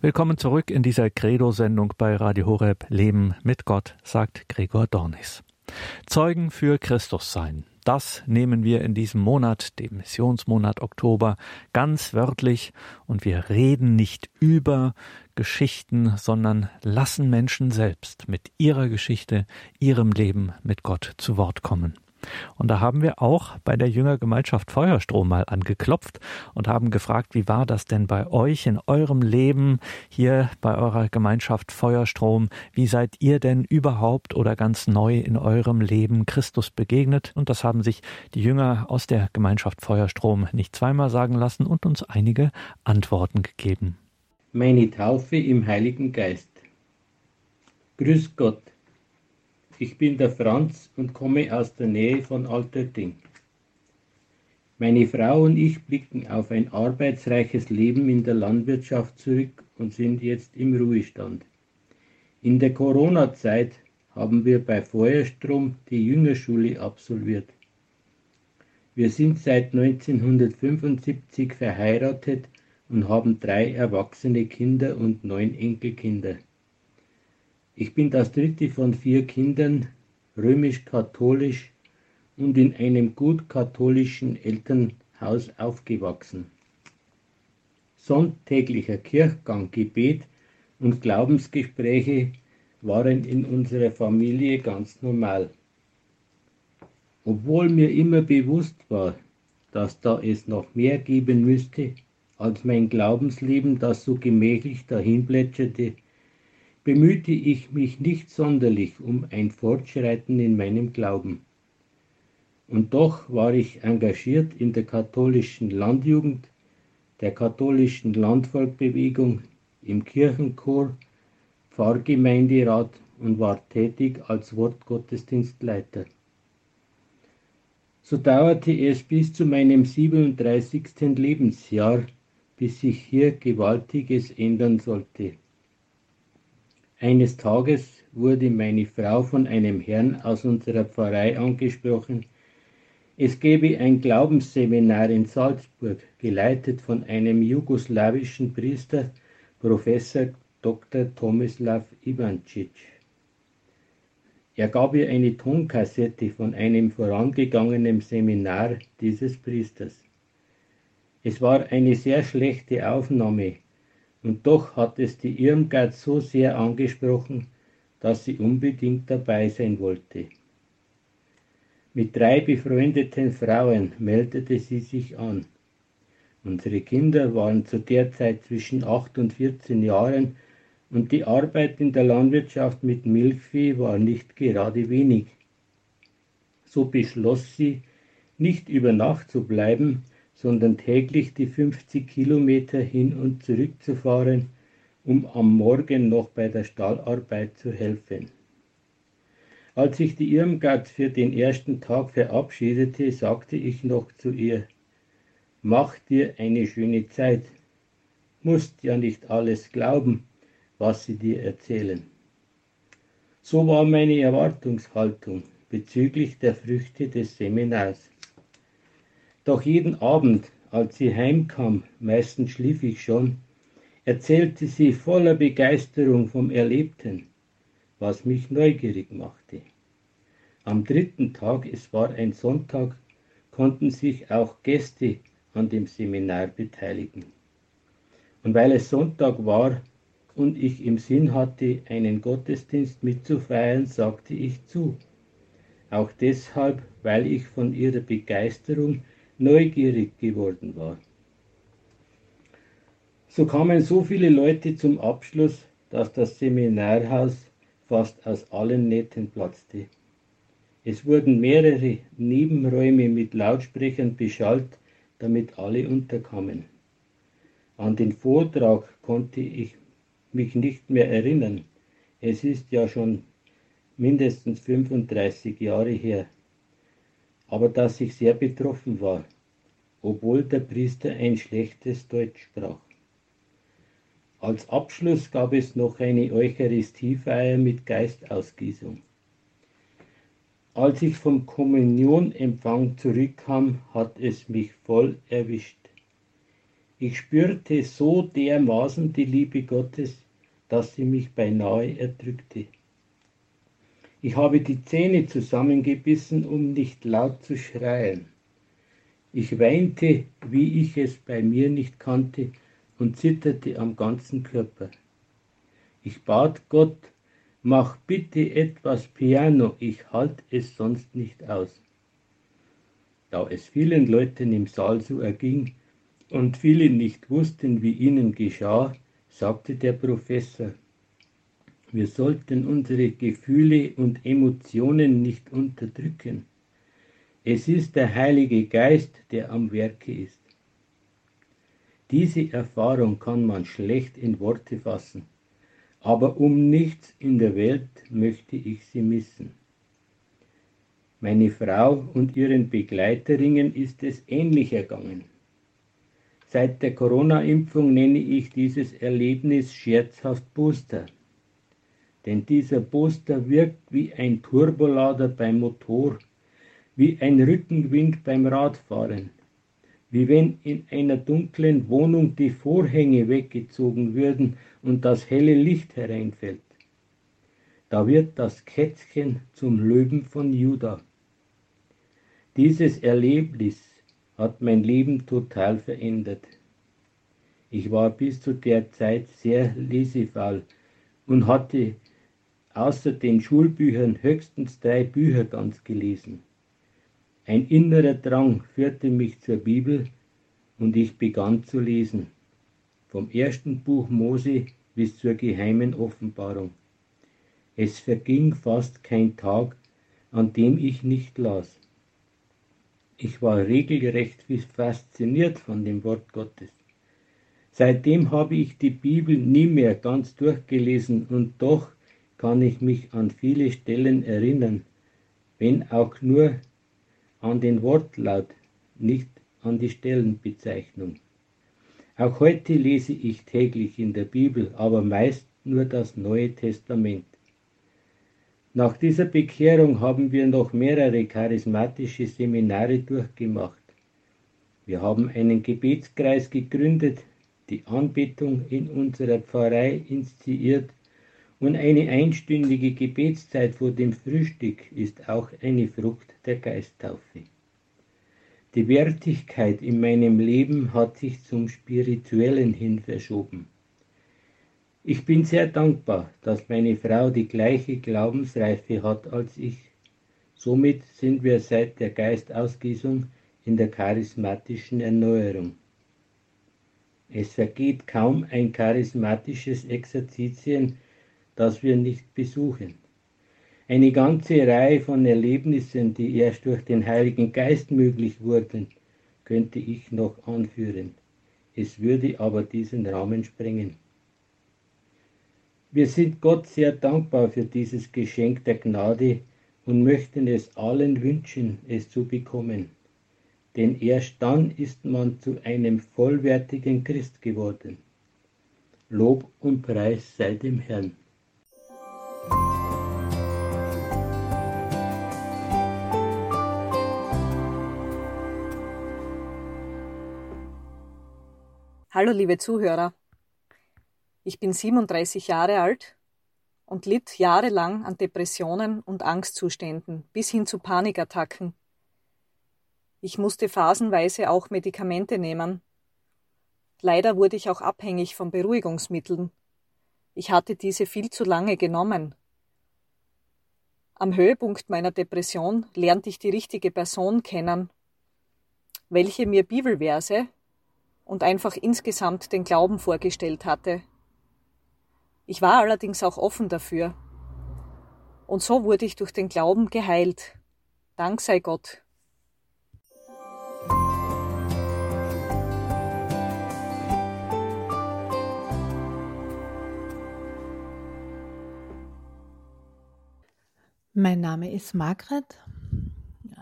Willkommen zurück in dieser Credo-Sendung bei Radio Horeb, Leben mit Gott, sagt Gregor Dornis. Zeugen für Christus sein. Das nehmen wir in diesem Monat, dem Missionsmonat Oktober, ganz wörtlich und wir reden nicht über Geschichten, sondern lassen Menschen selbst mit ihrer Geschichte, ihrem Leben mit Gott zu Wort kommen. Und da haben wir auch bei der Jüngergemeinschaft Feuerstrom mal angeklopft und haben gefragt, wie war das denn bei euch in eurem Leben hier bei eurer Gemeinschaft Feuerstrom? Wie seid ihr denn überhaupt oder ganz neu in eurem Leben Christus begegnet? Und das haben sich die Jünger aus der Gemeinschaft Feuerstrom nicht zweimal sagen lassen und uns einige Antworten gegeben. Meine Taufe im Heiligen Geist. Grüß Gott. Ich bin der Franz und komme aus der Nähe von Alterding. Meine Frau und ich blicken auf ein arbeitsreiches Leben in der Landwirtschaft zurück und sind jetzt im Ruhestand. In der Corona-Zeit haben wir bei Feuerstrom die Jüngerschule absolviert. Wir sind seit 1975 verheiratet und haben drei erwachsene Kinder und neun Enkelkinder. Ich bin das dritte von vier Kindern, römisch-katholisch und in einem gut katholischen Elternhaus aufgewachsen. Sonntäglicher Kirchgang, Gebet und Glaubensgespräche waren in unserer Familie ganz normal. Obwohl mir immer bewusst war, dass da es noch mehr geben müsste, als mein Glaubensleben, das so gemächlich dahinplätscherte, bemühte ich mich nicht sonderlich um ein Fortschreiten in meinem Glauben. Und doch war ich engagiert in der katholischen Landjugend, der katholischen Landvolkbewegung, im Kirchenchor, Pfarrgemeinderat und war tätig als Wortgottesdienstleiter. So dauerte es bis zu meinem 37. Lebensjahr, bis sich hier Gewaltiges ändern sollte. Eines Tages wurde meine Frau von einem Herrn aus unserer Pfarrei angesprochen. Es gebe ein Glaubensseminar in Salzburg, geleitet von einem jugoslawischen Priester, Professor Dr. Tomislav Ivancic. Er gab ihr eine Tonkassette von einem vorangegangenen Seminar dieses Priesters. Es war eine sehr schlechte Aufnahme, und doch hat es die Irmgard so sehr angesprochen, dass sie unbedingt dabei sein wollte. Mit drei befreundeten Frauen meldete sie sich an. Unsere Kinder waren zu der Zeit zwischen 8 und 14 Jahren und die Arbeit in der Landwirtschaft mit Milchvieh war nicht gerade wenig. So beschloss sie, nicht über Nacht zu bleiben, sondern täglich die 50 Kilometer hin und zurück zu fahren, um am Morgen noch bei der Stallarbeit zu helfen. Als ich die Irmgard für den ersten Tag verabschiedete, sagte ich noch zu ihr, Mach dir eine schöne Zeit, musst ja nicht alles glauben, was sie dir erzählen. So war meine Erwartungshaltung bezüglich der Früchte des Seminars. Doch jeden Abend, als sie heimkam, meistens schlief ich schon, erzählte sie voller Begeisterung vom Erlebten, was mich neugierig machte. Am dritten Tag, es war ein Sonntag, konnten sich auch Gäste an dem Seminar beteiligen. Und weil es Sonntag war und ich im Sinn hatte, einen Gottesdienst mitzufeiern, sagte ich zu. Auch deshalb, weil ich von ihrer Begeisterung neugierig geworden war. So kamen so viele Leute zum Abschluss, dass das Seminarhaus fast aus allen Nähten platzte. Es wurden mehrere Nebenräume mit Lautsprechern beschallt, damit alle unterkamen. An den Vortrag konnte ich mich nicht mehr erinnern. Es ist ja schon mindestens 35 Jahre her aber dass ich sehr betroffen war, obwohl der Priester ein schlechtes Deutsch sprach. Als Abschluss gab es noch eine Eucharistiefeier mit Geistausgießung. Als ich vom Kommunionempfang zurückkam, hat es mich voll erwischt. Ich spürte so dermaßen die Liebe Gottes, dass sie mich beinahe erdrückte. Ich habe die Zähne zusammengebissen, um nicht laut zu schreien. Ich weinte, wie ich es bei mir nicht kannte, und zitterte am ganzen Körper. Ich bat Gott, Mach bitte etwas Piano, ich halt es sonst nicht aus. Da es vielen Leuten im Saal so erging und viele nicht wussten, wie ihnen geschah, sagte der Professor, wir sollten unsere Gefühle und Emotionen nicht unterdrücken. Es ist der Heilige Geist, der am Werke ist. Diese Erfahrung kann man schlecht in Worte fassen aber um nichts in der Welt möchte ich sie missen. Meine Frau und ihren Begleiterinnen ist es ähnlich ergangen. Seit der Corona-Impfung nenne ich dieses Erlebnis scherzhaft Booster. Denn dieser Booster wirkt wie ein Turbolader beim Motor, wie ein Rückenwind beim Radfahren, wie wenn in einer dunklen Wohnung die Vorhänge weggezogen würden und das helle Licht hereinfällt. Da wird das Kätzchen zum Löwen von Juda. Dieses Erlebnis hat mein Leben total verändert. Ich war bis zu der Zeit sehr lesefaul und hatte außer den Schulbüchern höchstens drei Bücher ganz gelesen. Ein innerer Drang führte mich zur Bibel und ich begann zu lesen. Vom ersten Buch Mose bis zur geheimen Offenbarung. Es verging fast kein Tag, an dem ich nicht las. Ich war regelrecht fasziniert von dem Wort Gottes. Seitdem habe ich die Bibel nie mehr ganz durchgelesen und doch kann ich mich an viele Stellen erinnern, wenn auch nur an den Wortlaut, nicht an die Stellenbezeichnung. Auch heute lese ich täglich in der Bibel, aber meist nur das Neue Testament. Nach dieser Bekehrung haben wir noch mehrere charismatische Seminare durchgemacht. Wir haben einen Gebetskreis gegründet, die Anbetung in unserer Pfarrei initiiert und eine einstündige Gebetszeit vor dem Frühstück ist auch eine Frucht der Geisttaufe. Die Wertigkeit in meinem Leben hat sich zum Spirituellen hin verschoben. Ich bin sehr dankbar, dass meine Frau die gleiche Glaubensreife hat als ich. Somit sind wir seit der Geistausgießung in der charismatischen Erneuerung. Es vergeht kaum ein charismatisches Exerzitien, das wir nicht besuchen. Eine ganze Reihe von Erlebnissen, die erst durch den Heiligen Geist möglich wurden, könnte ich noch anführen. Es würde aber diesen Rahmen sprengen. Wir sind Gott sehr dankbar für dieses Geschenk der Gnade und möchten es allen wünschen, es zu bekommen. Denn erst dann ist man zu einem vollwertigen Christ geworden. Lob und Preis sei dem Herrn. Hallo liebe Zuhörer. Ich bin 37 Jahre alt und litt jahrelang an Depressionen und Angstzuständen bis hin zu Panikattacken. Ich musste phasenweise auch Medikamente nehmen. Leider wurde ich auch abhängig von Beruhigungsmitteln ich hatte diese viel zu lange genommen. Am Höhepunkt meiner Depression lernte ich die richtige Person kennen, welche mir Bibelverse und einfach insgesamt den Glauben vorgestellt hatte. Ich war allerdings auch offen dafür. Und so wurde ich durch den Glauben geheilt. Dank sei Gott. Mein Name ist Margret.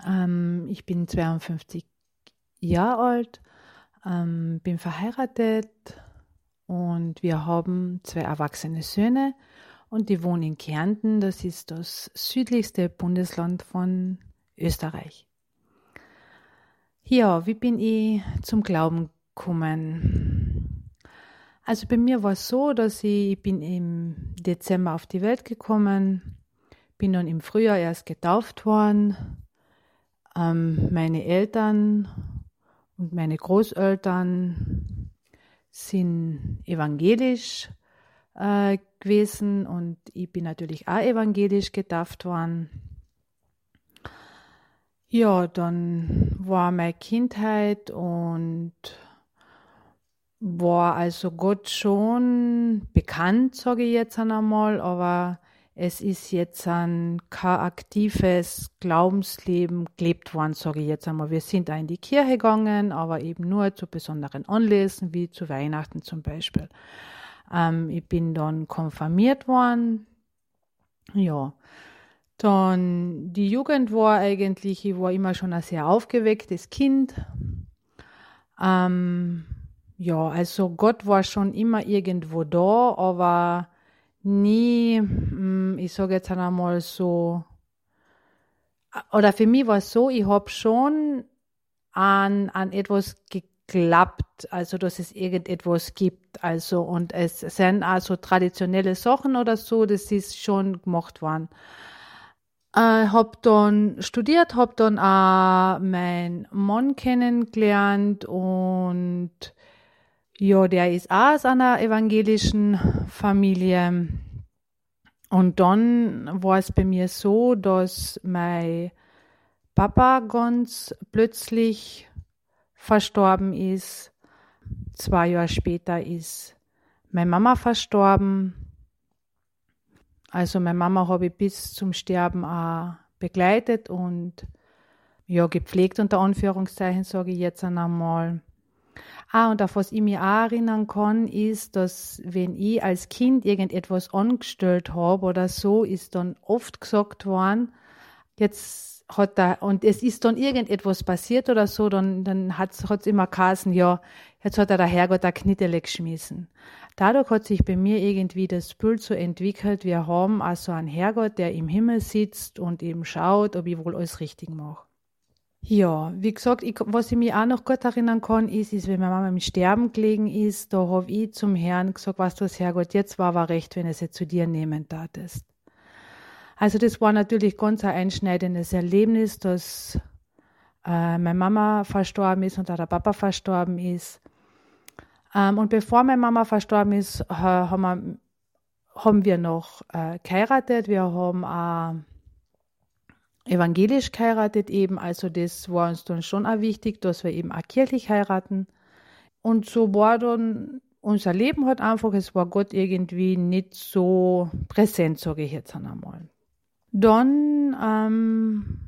Ähm, ich bin 52 Jahre alt, ähm, bin verheiratet und wir haben zwei erwachsene Söhne und ich wohne in Kärnten. Das ist das südlichste Bundesland von Österreich. Ja, wie bin ich zum Glauben gekommen? Also bei mir war es so, dass ich, ich bin im Dezember auf die Welt gekommen, bin dann im Frühjahr erst getauft worden. Ähm, meine Eltern und meine Großeltern sind evangelisch äh, gewesen und ich bin natürlich auch evangelisch getauft worden. Ja, dann war meine Kindheit und war also Gott schon bekannt, sage ich jetzt einmal, aber es ist jetzt ein kein aktives Glaubensleben gelebt worden, sage ich jetzt einmal. Wir sind da in die Kirche gegangen, aber eben nur zu besonderen Anlässen, wie zu Weihnachten zum Beispiel. Ähm, ich bin dann konfirmiert worden. Ja. Dann die Jugend war eigentlich, ich war immer schon ein sehr aufgewecktes Kind. Ähm, ja, also Gott war schon immer irgendwo da, aber nie, hm, ich sage jetzt einmal so, oder für mich war es so, ich habe schon an, an etwas geglaubt, also dass es irgendetwas gibt, also und es sind also traditionelle Sachen oder so, das ist schon gemacht worden. Äh, hab dann studiert, hab dann auch meinen Mann kennengelernt und ja, der ist auch aus einer evangelischen Familie. Und dann war es bei mir so, dass mein Papa ganz plötzlich verstorben ist. Zwei Jahre später ist meine Mama verstorben. Also meine Mama habe ich bis zum Sterben auch begleitet und ja, gepflegt unter Anführungszeichen, sage ich jetzt einmal. Ah, und auf was ich mich auch erinnern kann, ist, dass wenn ich als Kind irgendetwas angestellt habe oder so, ist dann oft gesagt worden, jetzt hat da, und es ist dann irgendetwas passiert oder so, dann, dann hat es immer geheißen, ja, jetzt hat er der Herrgott ein Knittele geschmissen. Dadurch hat sich bei mir irgendwie das Bild so entwickelt, wir haben also einen Herrgott, der im Himmel sitzt und eben schaut, ob ich wohl alles richtig mache. Ja, wie gesagt, ich, was ich mich auch noch gut erinnern kann, ist, ist, wenn meine Mama im Sterben gelegen ist, da habe ich zum Herrn gesagt, weißt du was, Herrgott, jetzt war aber recht, wenn er sie zu dir nehmen tatest. Also das war natürlich ganz ein einschneidendes Erlebnis, dass äh, meine Mama verstorben ist und auch der Papa verstorben ist. Ähm, und bevor meine Mama verstorben ist, äh, haben, wir, haben wir noch äh, geheiratet. Wir haben auch evangelisch geheiratet eben, also das war uns dann schon auch wichtig, dass wir eben auch kirchlich heiraten. Und so war dann unser Leben halt einfach, es war Gott irgendwie nicht so präsent, sage ich jetzt einmal. Dann ähm,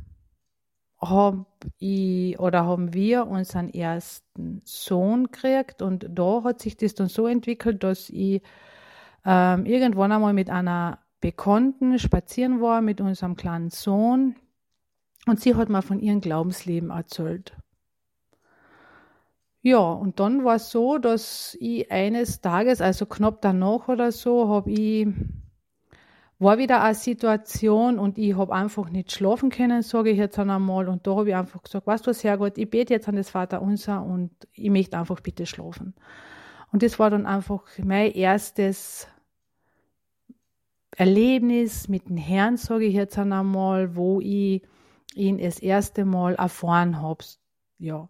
habe ich oder haben wir unseren ersten Sohn gekriegt und da hat sich das dann so entwickelt, dass ich ähm, irgendwann einmal mit einer Bekannten spazieren war mit unserem kleinen Sohn und sie hat mir von ihrem Glaubensleben erzählt. Ja, und dann war es so, dass ich eines Tages, also knapp danach oder so, habe ich war wieder eine Situation und ich habe einfach nicht schlafen können, sage ich jetzt einmal. Und da habe ich einfach gesagt, weißt du was, Herrgott, ich bete jetzt an das Vater unser und ich möchte einfach bitte schlafen. Und das war dann einfach mein erstes Erlebnis mit dem Herrn, sage ich jetzt einmal, wo ich ihn das erste Mal erfahren habe. Ja.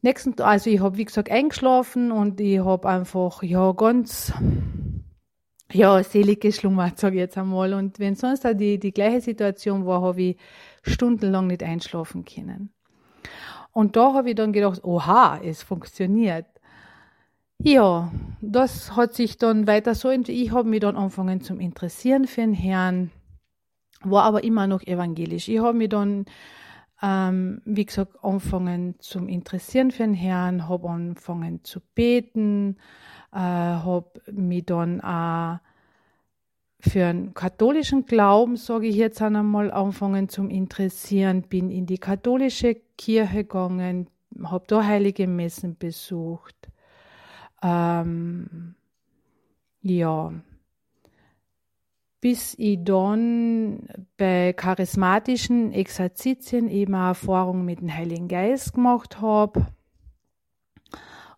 Nächsten, also ich habe wie gesagt eingeschlafen und ich habe einfach ja ganz ja selig geschlummert, <laughs> sage ich jetzt einmal. Und wenn sonst auch die die gleiche Situation war, habe ich stundenlang nicht einschlafen können. Und da habe ich dann gedacht, oha, es funktioniert. Ja, das hat sich dann weiter so, ich habe mich dann angefangen zum Interessieren für den Herrn war aber immer noch evangelisch. Ich habe mich dann, ähm, wie gesagt, angefangen zum Interessieren für den Herrn, habe angefangen zu beten, äh, habe mich dann auch für einen katholischen Glauben, sage ich jetzt einmal, angefangen zum Interessieren, bin in die katholische Kirche gegangen, habe da heilige Messen besucht. Ähm, ja, bis ich dann bei charismatischen Exerzitien eben eine Erfahrung mit dem Heiligen Geist gemacht habe.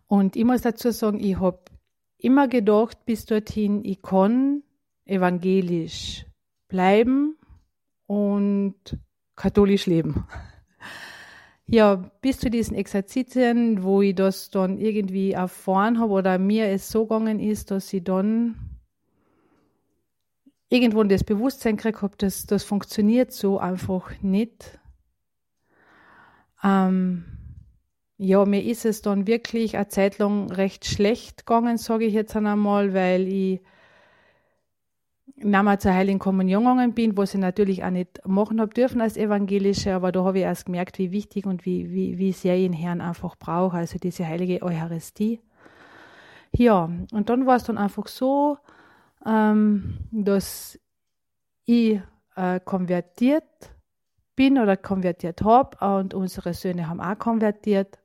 Und ich muss dazu sagen, ich habe immer gedacht bis dorthin, ich kann evangelisch bleiben und katholisch leben. <laughs> Ja, bis zu diesen Exerzitien, wo ich das dann irgendwie erfahren habe oder mir es so gegangen ist, dass ich dann irgendwo das Bewusstsein gekriegt habe, dass das funktioniert so einfach nicht. Ähm, ja, mir ist es dann wirklich eine Zeit lang recht schlecht gegangen, sage ich jetzt einmal, weil ich Mama zur Heiligen Kommunion gegangen bin, was ich natürlich auch nicht machen habe dürfen als Evangelische, aber da habe ich erst gemerkt, wie wichtig und wie, wie, wie sehr ich den Herrn einfach brauche, also diese heilige Eucharistie. Ja, und dann war es dann einfach so, ähm, dass ich äh, konvertiert bin oder konvertiert habe und unsere Söhne haben auch konvertiert.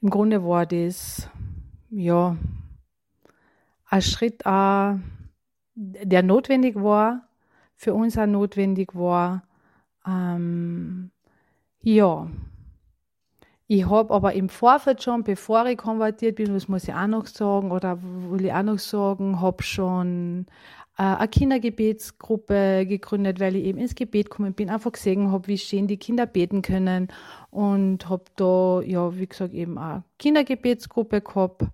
Im Grunde war das ja ein Schritt, auch, der notwendig war, für uns auch notwendig war. Ähm, ja, ich habe aber im Vorfeld schon, bevor ich konvertiert bin, das muss ich auch noch sagen, oder will ich auch noch sagen, habe schon äh, eine Kindergebetsgruppe gegründet, weil ich eben ins Gebet gekommen bin, einfach gesehen habe, wie schön die Kinder beten können und habe da, ja, wie gesagt, eben eine Kindergebetsgruppe gehabt.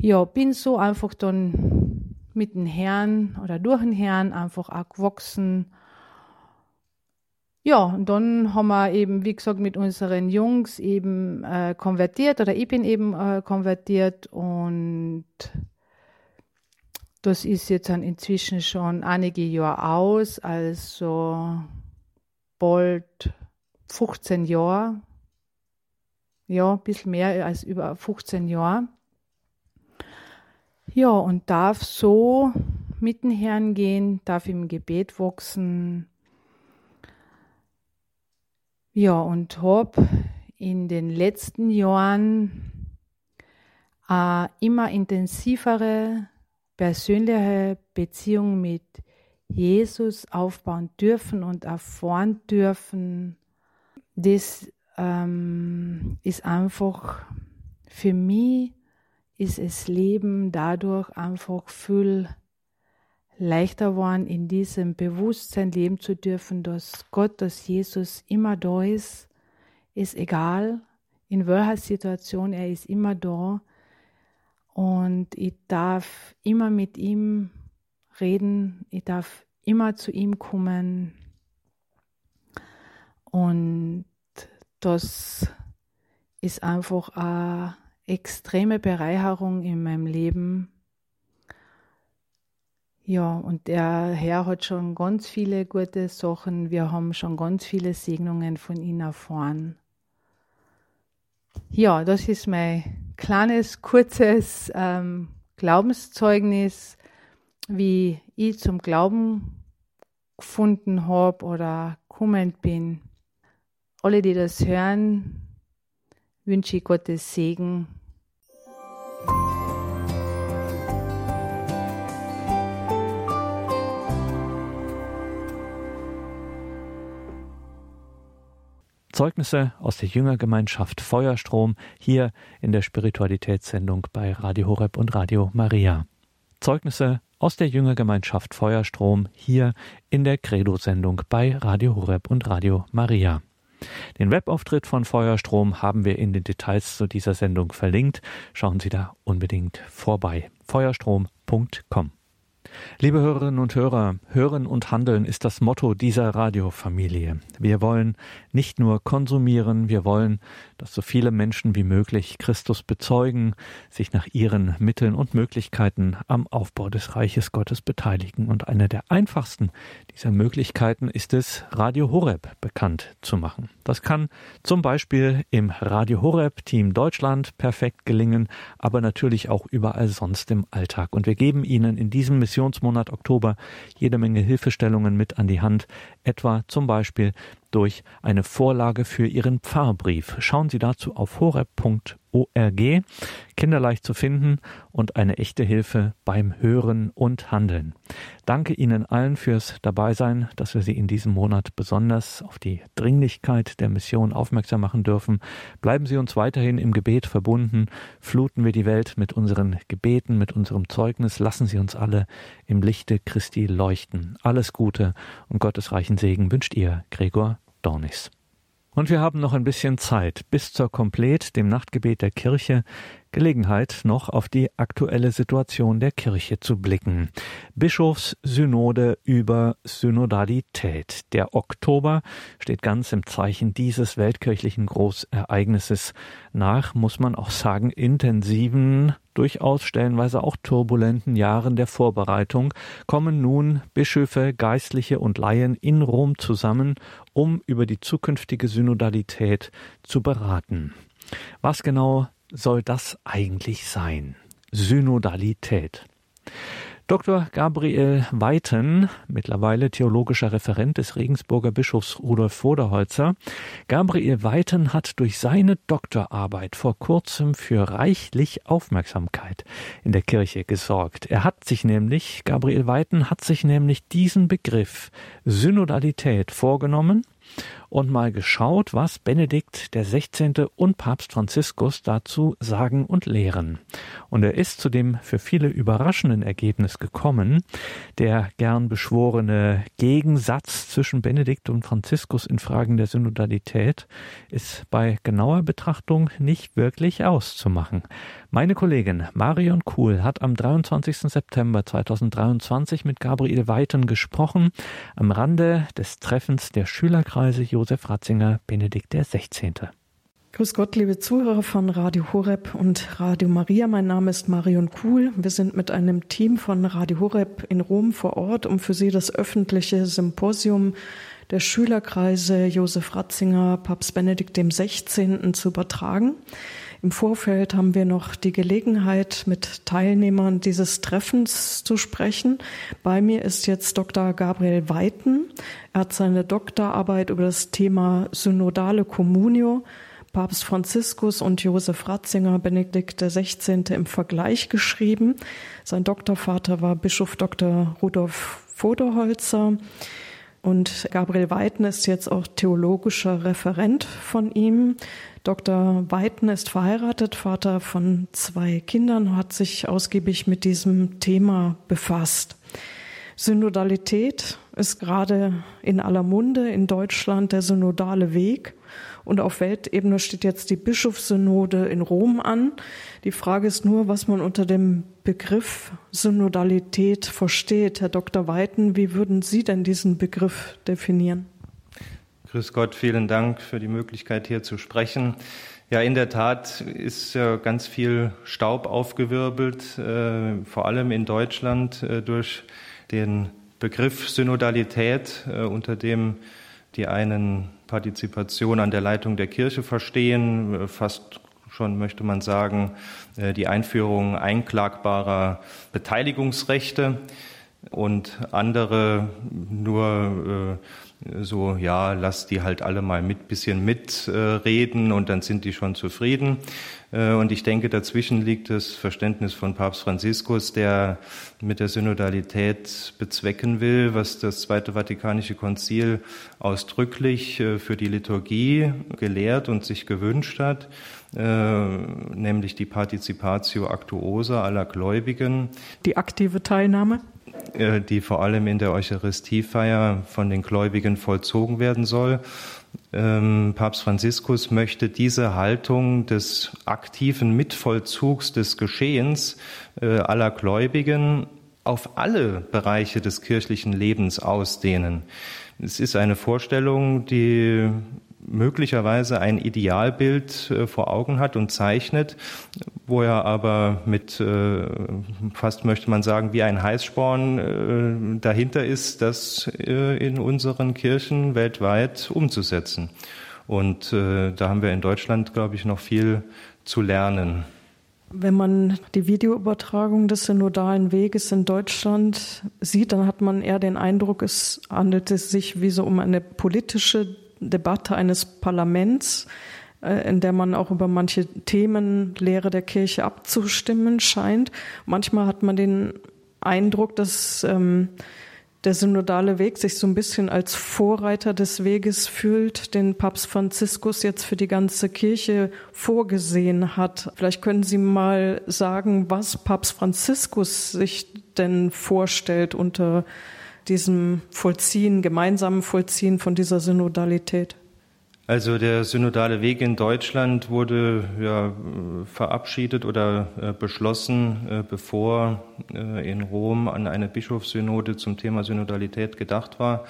Ja, bin so einfach dann mit dem Herrn oder durch den Herrn einfach auch gewachsen. Ja, und dann haben wir eben, wie gesagt, mit unseren Jungs eben äh, konvertiert oder ich bin eben äh, konvertiert und das ist jetzt dann inzwischen schon einige Jahre aus, also bald 15 Jahre. Ja, ein bisschen mehr als über 15 Jahre. Ja, und darf so mit dem Herrn gehen, darf im Gebet wachsen. Ja, und habe in den letzten Jahren äh, immer intensivere persönliche Beziehung mit Jesus aufbauen dürfen und erfahren dürfen, das ähm, ist einfach für mich ist es Leben dadurch einfach viel leichter geworden, in diesem Bewusstsein leben zu dürfen, dass Gott, dass Jesus immer da ist, ist egal, in welcher Situation er ist immer da und ich darf immer mit ihm reden, ich darf immer zu ihm kommen. Und das ist einfach eine extreme Bereicherung in meinem Leben. Ja, und der Herr hat schon ganz viele gute Sachen. Wir haben schon ganz viele Segnungen von ihm erfahren. Ja, das ist mein kleines, kurzes ähm, Glaubenszeugnis, wie ich zum Glauben gefunden habe oder kommend bin. Alle, die das hören, wünsche ich Gottes Segen Zeugnisse aus der Jüngergemeinschaft Feuerstrom hier in der Spiritualitätssendung bei Radio Horeb und Radio Maria. Zeugnisse aus der Jüngergemeinschaft Feuerstrom hier in der Credo-Sendung bei Radio Horeb und Radio Maria. Den Webauftritt von Feuerstrom haben wir in den Details zu dieser Sendung verlinkt. Schauen Sie da unbedingt vorbei. Feuerstrom.com Liebe Hörerinnen und Hörer, Hören und Handeln ist das Motto dieser Radiofamilie. Wir wollen nicht nur konsumieren, wir wollen, dass so viele Menschen wie möglich Christus bezeugen, sich nach ihren Mitteln und Möglichkeiten am Aufbau des Reiches Gottes beteiligen. Und eine der einfachsten dieser Möglichkeiten ist es, Radio Horeb bekannt zu machen. Das kann zum Beispiel im Radio Horeb Team Deutschland perfekt gelingen, aber natürlich auch überall sonst im Alltag. Und wir geben Ihnen in diesem Missionsmonat Oktober. Jede Menge Hilfestellungen mit an die Hand, etwa zum Beispiel durch eine Vorlage für Ihren Pfarrbrief. Schauen Sie dazu auf horeb.org ORG, kinderleicht zu finden und eine echte Hilfe beim Hören und Handeln. Danke Ihnen allen fürs Dabeisein, dass wir Sie in diesem Monat besonders auf die Dringlichkeit der Mission aufmerksam machen dürfen. Bleiben Sie uns weiterhin im Gebet verbunden, fluten wir die Welt mit unseren Gebeten, mit unserem Zeugnis, lassen Sie uns alle im Lichte Christi leuchten. Alles Gute und Gottes reichen Segen wünscht Ihr Gregor Dornis. Und wir haben noch ein bisschen Zeit bis zur Komplet, dem Nachtgebet der Kirche, Gelegenheit, noch auf die aktuelle Situation der Kirche zu blicken. Bischofssynode über Synodalität. Der Oktober steht ganz im Zeichen dieses weltkirchlichen Großereignisses nach, muss man auch sagen, intensiven, durchaus stellenweise auch turbulenten Jahren der Vorbereitung kommen nun Bischöfe, Geistliche und Laien in Rom zusammen, um über die zukünftige Synodalität zu beraten. Was genau soll das eigentlich sein? Synodalität. Dr. Gabriel Weiten, mittlerweile theologischer Referent des Regensburger Bischofs Rudolf Voderholzer. Gabriel Weiten hat durch seine Doktorarbeit vor kurzem für reichlich Aufmerksamkeit in der Kirche gesorgt. Er hat sich nämlich, Gabriel Weiten hat sich nämlich diesen Begriff Synodalität vorgenommen und mal geschaut, was Benedikt der 16. und Papst Franziskus dazu sagen und lehren. Und er ist zu dem für viele überraschenden Ergebnis gekommen, der gern beschworene Gegensatz zwischen Benedikt und Franziskus in Fragen der Synodalität ist bei genauer Betrachtung nicht wirklich auszumachen. Meine Kollegin Marion Kuhl hat am 23. September 2023 mit Gabriel Weiten gesprochen, am Rande des Treffens der Schülerkreise Josef Ratzinger Benedikt XVI. Grüß Gott, liebe Zuhörer von Radio Horeb und Radio Maria. Mein Name ist Marion Kuhl. Wir sind mit einem Team von Radio Horeb in Rom vor Ort, um für Sie das öffentliche Symposium der Schülerkreise Josef Ratzinger, Papst Benedikt XVI. zu übertragen. Im Vorfeld haben wir noch die Gelegenheit, mit Teilnehmern dieses Treffens zu sprechen. Bei mir ist jetzt Dr. Gabriel Weiten. Er hat seine Doktorarbeit über das Thema Synodale Communio Papst Franziskus und Josef Ratzinger, Benedikt XVI. im Vergleich geschrieben. Sein Doktorvater war Bischof Dr. Rudolf Voderholzer. Und Gabriel Weiten ist jetzt auch theologischer Referent von ihm. Dr. Weiten ist verheiratet, Vater von zwei Kindern, hat sich ausgiebig mit diesem Thema befasst. Synodalität ist gerade in aller Munde in Deutschland der synodale Weg. Und auf Weltebene steht jetzt die Bischofssynode in Rom an. Die Frage ist nur, was man unter dem Begriff Synodalität versteht. Herr Dr. Weiten, wie würden Sie denn diesen Begriff definieren? Grüß Gott, vielen Dank für die Möglichkeit, hier zu sprechen. Ja, in der Tat ist ja ganz viel Staub aufgewirbelt, äh, vor allem in Deutschland äh, durch den Begriff Synodalität, äh, unter dem die einen Partizipation an der Leitung der Kirche verstehen, äh, fast schon möchte man sagen, äh, die Einführung einklagbarer Beteiligungsrechte und andere nur äh, so, ja, lass die halt alle mal mit bisschen mitreden und dann sind die schon zufrieden. Äh, und ich denke, dazwischen liegt das Verständnis von Papst Franziskus, der mit der Synodalität bezwecken will, was das Zweite Vatikanische Konzil ausdrücklich äh, für die Liturgie gelehrt und sich gewünscht hat, äh, nämlich die Participatio Actuosa aller Gläubigen. Die aktive Teilnahme? Die vor allem in der Eucharistiefeier von den Gläubigen vollzogen werden soll. Ähm, Papst Franziskus möchte diese Haltung des aktiven Mitvollzugs des Geschehens äh, aller Gläubigen auf alle Bereiche des kirchlichen Lebens ausdehnen. Es ist eine Vorstellung, die möglicherweise ein Idealbild äh, vor Augen hat und zeichnet, wo er aber mit äh, fast möchte man sagen wie ein Heißsporn äh, dahinter ist, das in unseren Kirchen weltweit umzusetzen. Und da haben wir in Deutschland, glaube ich, noch viel zu lernen. Wenn man die Videoübertragung des synodalen Weges in Deutschland sieht, dann hat man eher den Eindruck, es handelt sich wie so um eine politische Debatte eines Parlaments, äh, in der man auch über manche Themen Lehre der Kirche abzustimmen scheint. Manchmal hat man den Eindruck, dass ähm, der synodale Weg sich so ein bisschen als Vorreiter des Weges fühlt, den Papst Franziskus jetzt für die ganze Kirche vorgesehen hat. Vielleicht können Sie mal sagen, was Papst Franziskus sich denn vorstellt unter diesem Vollziehen, gemeinsamen Vollziehen von dieser Synodalität. Also der synodale Weg in Deutschland wurde ja verabschiedet oder äh, beschlossen, äh, bevor äh, in Rom an eine Bischofssynode zum Thema Synodalität gedacht war.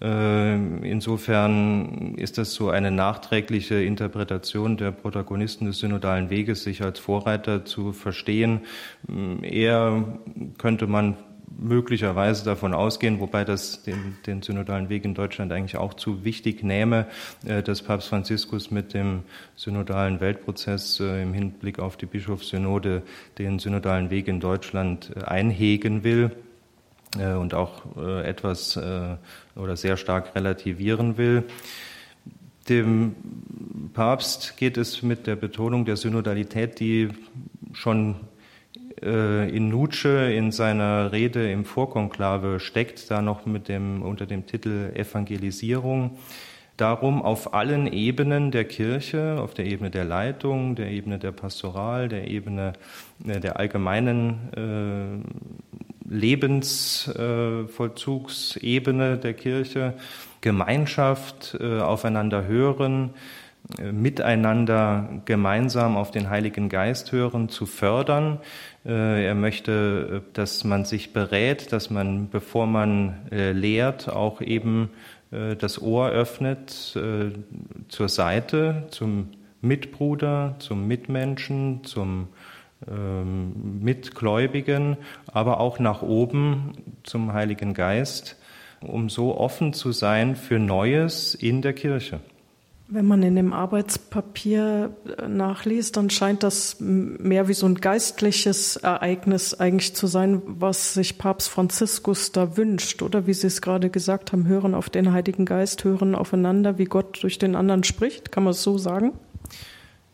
Insofern ist das so eine nachträgliche Interpretation der Protagonisten des synodalen Weges, sich als Vorreiter zu verstehen. Eher könnte man möglicherweise davon ausgehen, wobei das den, den synodalen Weg in Deutschland eigentlich auch zu wichtig nähme, äh, dass Papst Franziskus mit dem synodalen Weltprozess äh, im Hinblick auf die Bischofssynode den synodalen Weg in Deutschland äh, einhegen will und auch etwas oder sehr stark relativieren will. Dem Papst geht es mit der Betonung der Synodalität, die schon in Nutsche in seiner Rede im Vorkonklave steckt, da noch mit dem, unter dem Titel Evangelisierung. Darum, auf allen Ebenen der Kirche, auf der Ebene der Leitung, der Ebene der Pastoral, der Ebene äh, der allgemeinen äh, Lebensvollzugsebene der Kirche, Gemeinschaft, äh, aufeinander hören, äh, miteinander gemeinsam auf den Heiligen Geist hören, zu fördern. Äh, er möchte, äh, dass man sich berät, dass man, bevor man lehrt, auch eben das Ohr öffnet zur Seite, zum Mitbruder, zum Mitmenschen, zum ähm, Mitgläubigen, aber auch nach oben zum Heiligen Geist, um so offen zu sein für Neues in der Kirche. Wenn man in dem Arbeitspapier äh, nachliest, dann scheint das mehr wie so ein geistliches Ereignis eigentlich zu sein, was sich Papst Franziskus da wünscht. Oder wie Sie es gerade gesagt haben, hören auf den Heiligen Geist, hören aufeinander, wie Gott durch den anderen spricht. Kann man es so sagen?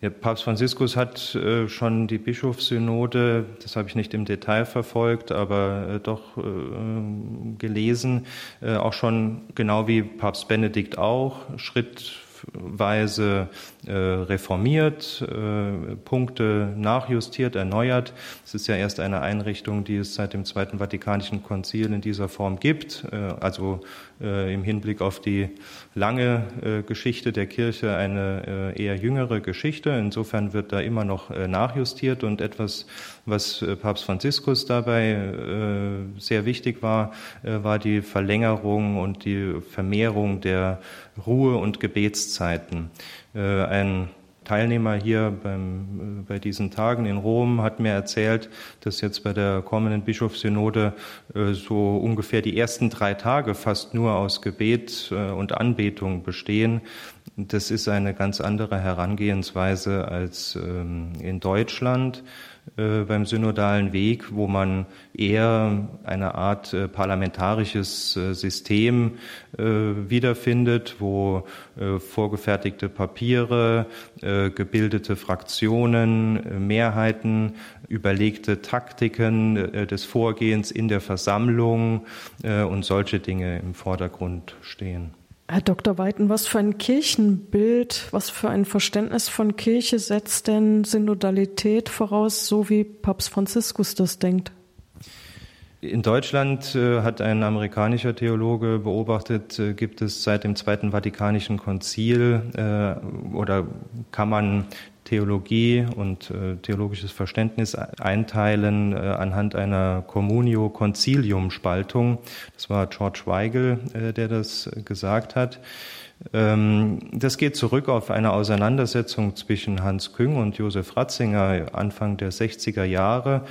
Ja, Papst Franziskus hat äh, schon die Bischofssynode, das habe ich nicht im Detail verfolgt, aber äh, doch äh, gelesen, äh, auch schon genau wie Papst Benedikt auch, Schritt Weise äh, reformiert, äh, Punkte nachjustiert, erneuert. Es ist ja erst eine Einrichtung, die es seit dem Zweiten Vatikanischen Konzil in dieser Form gibt, äh, also äh, im Hinblick auf die lange äh, Geschichte der Kirche eine äh, eher jüngere Geschichte. Insofern wird da immer noch nachjustiert und etwas, was Papst Franziskus dabei sehr wichtig war, war die Verlängerung und die Vermehrung der Ruhe- und Gebetszeiten. Ein Teilnehmer hier beim, äh, bei diesen Tagen in Rom hat mir erzählt, dass jetzt bei der kommenden Bischofssynode äh, so ungefähr die ersten drei Tage fast nur aus Gebet äh, und Anbetung bestehen. Das ist eine ganz andere Herangehensweise als ähm, in Deutschland. Äh, beim synodalen Weg, wo man eher eine Art äh, parlamentarisches äh, System wiederfindet, wo vorgefertigte Papiere, gebildete Fraktionen, Mehrheiten, überlegte Taktiken des Vorgehens in der Versammlung und solche Dinge im Vordergrund stehen. Herr Dr. Weiten, was für ein Kirchenbild, was für ein Verständnis von Kirche setzt denn Synodalität voraus, so wie Papst Franziskus das denkt? In Deutschland äh, hat ein amerikanischer Theologe beobachtet, äh, gibt es seit dem Zweiten Vatikanischen Konzil äh, oder kann man Theologie und äh, theologisches Verständnis einteilen äh, anhand einer Communio Concilium Spaltung. Das war George Weigel, äh, der das gesagt hat. Ähm, das geht zurück auf eine Auseinandersetzung zwischen Hans Küng und Josef Ratzinger Anfang der 60er Jahre.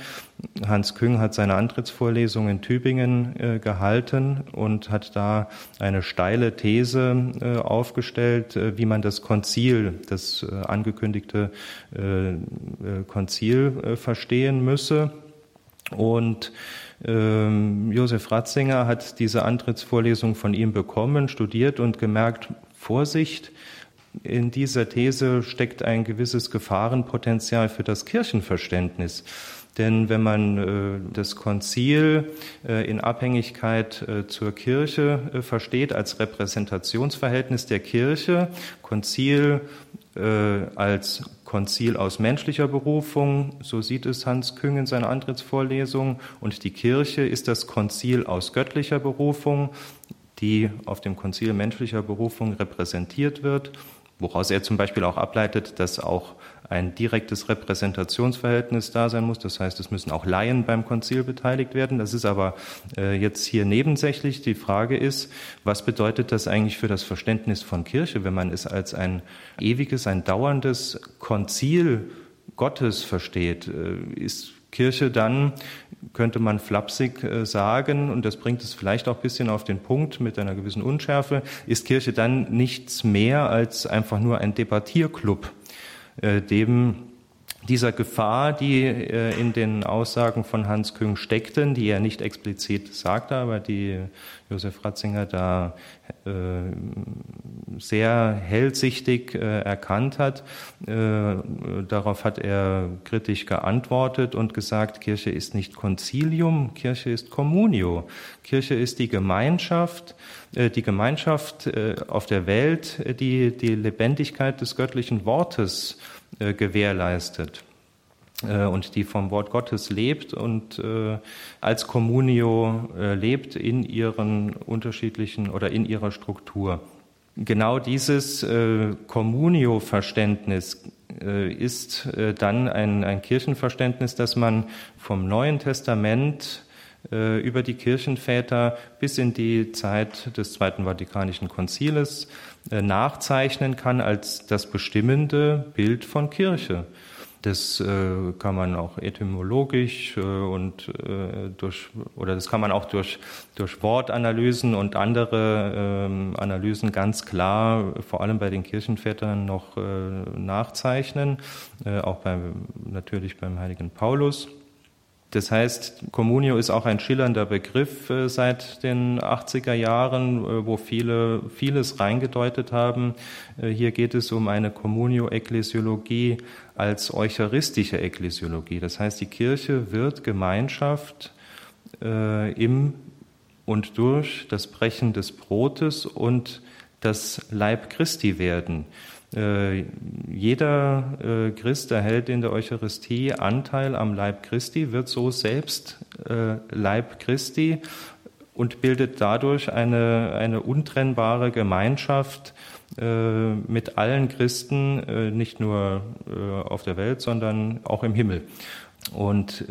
Hans Küng hat seine Antrittsvorlesung in Tübingen äh, gehalten und hat da eine steile These äh, aufgestellt, äh, wie man das Konzil, das angekündigte Konzil verstehen müsse. Und ähm, Josef Ratzinger hat diese Antrittsvorlesung von ihm bekommen, studiert und gemerkt, Vorsicht. In dieser These steckt ein gewisses Gefahrenpotenzial für das Kirchenverständnis. Denn wenn man äh, das Konzil äh, in Abhängigkeit äh, zur Kirche versteht als Repräsentationsverhältnis der Kirche, Konzil als Konzil aus menschlicher Berufung, so sieht es Hans Küng in seiner Antrittsvorlesung, und die Kirche ist das Konzil aus göttlicher Berufung, die auf dem Konzil menschlicher Berufung repräsentiert wird, woraus er zum Beispiel auch ableitet, dass auch ein direktes Repräsentationsverhältnis da sein muss. Das heißt, es müssen auch Laien beim Konzil beteiligt werden. Das ist aber äh, jetzt hier nebensächlich. Die Frage ist, was bedeutet das eigentlich für das Verständnis von Kirche, wenn man es als ein ewiges, ein dauerndes Konzil Gottes versteht? Äh, ist Kirche dann, könnte man flapsig äh, sagen, und das bringt es vielleicht auch ein bisschen auf den Punkt mit einer gewissen Unschärfe, ist Kirche dann nichts mehr als einfach nur ein Debattierclub dem dieser Gefahr, die äh, in den Aussagen von Hans Küng steckten, die er nicht explizit sagte, aber die Josef Ratzinger da äh, sehr hellsichtig erkannt hat. Darauf hat er kritisch geantwortet und gesagt, Kirche ist nicht Konzilium, Kirche ist Communio. Kirche ist die Gemeinschaft, die Gemeinschaft auf der Welt, die die Lebendigkeit des göttlichen Wortes äh, gewährleistet äh, und die vom Wort Gottes lebt und äh, als Communio lebt in ihren unterschiedlichen oder in ihrer Struktur. Genau dieses Communio-Verständnis ist dann ein, ein Kirchenverständnis, das man vom Neuen Testament über die Kirchenväter bis in die Zeit des Zweiten Vatikanischen Konziles äh, nachzeichnen kann als das bestimmende Bild von Kirche. Das äh, kann man auch etymologisch äh, und äh, durch oder das kann man auch durch durch Wortanalysen und andere ähm, Analysen ganz klar, vor allem bei den Kirchenvätern noch äh, nachzeichnen, äh, auch beim natürlich beim Heiligen Paulus. Das heißt, Communio ist auch ein schillernder Begriff äh, seit den 80er Jahren, äh, wo viele vieles reingedeutet haben. Äh, hier geht es um eine Communio-Ekklesiologie als eucharistische Ekklesiologie. Das heißt, die Kirche wird Gemeinschaft im und durch das Brechen des Brotes und das Leib Christi werden. Äh, jeder äh, Christ erhält in der Eucharistie Anteil am Leib Christi, wird so selbst äh, Leib Christi und bildet dadurch eine, eine untrennbare Gemeinschaft mit allen Christen, nicht nur auf der Welt, sondern auch im Himmel. Und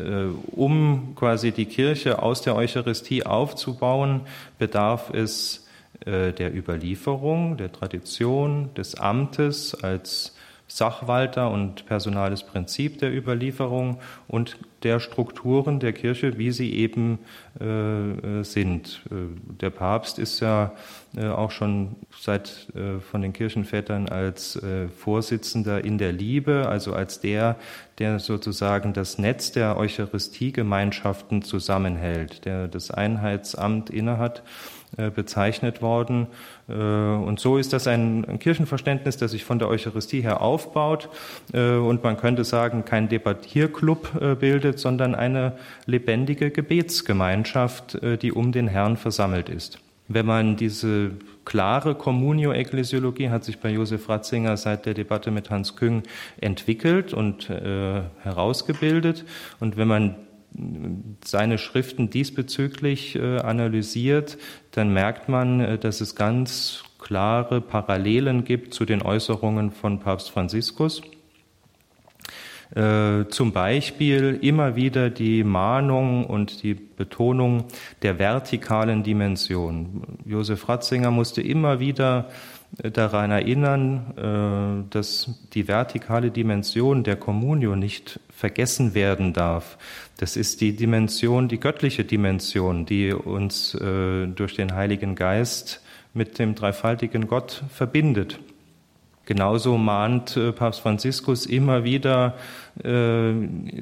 um quasi die Kirche aus der Eucharistie aufzubauen, bedarf es äh, der Überlieferung, der Tradition, des Amtes als Sachwalter und personales Prinzip der Überlieferung und der Strukturen der Kirche, wie sie eben äh, sind. Äh, der Papst ist ja äh, auch schon seit äh, von den Kirchenvätern als äh, Vorsitzender in der Liebe, also als der, der sozusagen das Netz der Eucharistiegemeinschaften zusammenhält, der das Einheitsamt innehat äh, bezeichnet worden. Äh, und so ist das ein Kirchenverständnis, das sich von der Eucharistie her aufbaut äh, und man könnte sagen, kein Debattierclub bildet, sondern eine lebendige Gebetsgemeinschaft, die um den Herrn versammelt ist. Wenn man diese klare Communio-Ekklesiologie hat sich bei Josef Ratzinger seit der Debatte mit Hans Küng entwickelt und äh, herausgebildet. Und wenn man seine Schriften diesbezüglich äh, analysiert, dann merkt man, äh, dass es ganz klare Parallelen gibt zu den Äußerungen von Papst Franziskus. Äh, zum Beispiel immer wieder die Mahnung und die Betonung der vertikalen Dimension. Josef Ratzinger musste immer wieder daran erinnern, dass die vertikale Dimension der Kommunio nicht vergessen werden darf. Das ist die Dimension, die göttliche Dimension, die uns äh, durch den Heiligen Geist mit dem dreifaltigen Gott verbindet. Genauso mahnt äh, Papst Franziskus immer wieder, äh,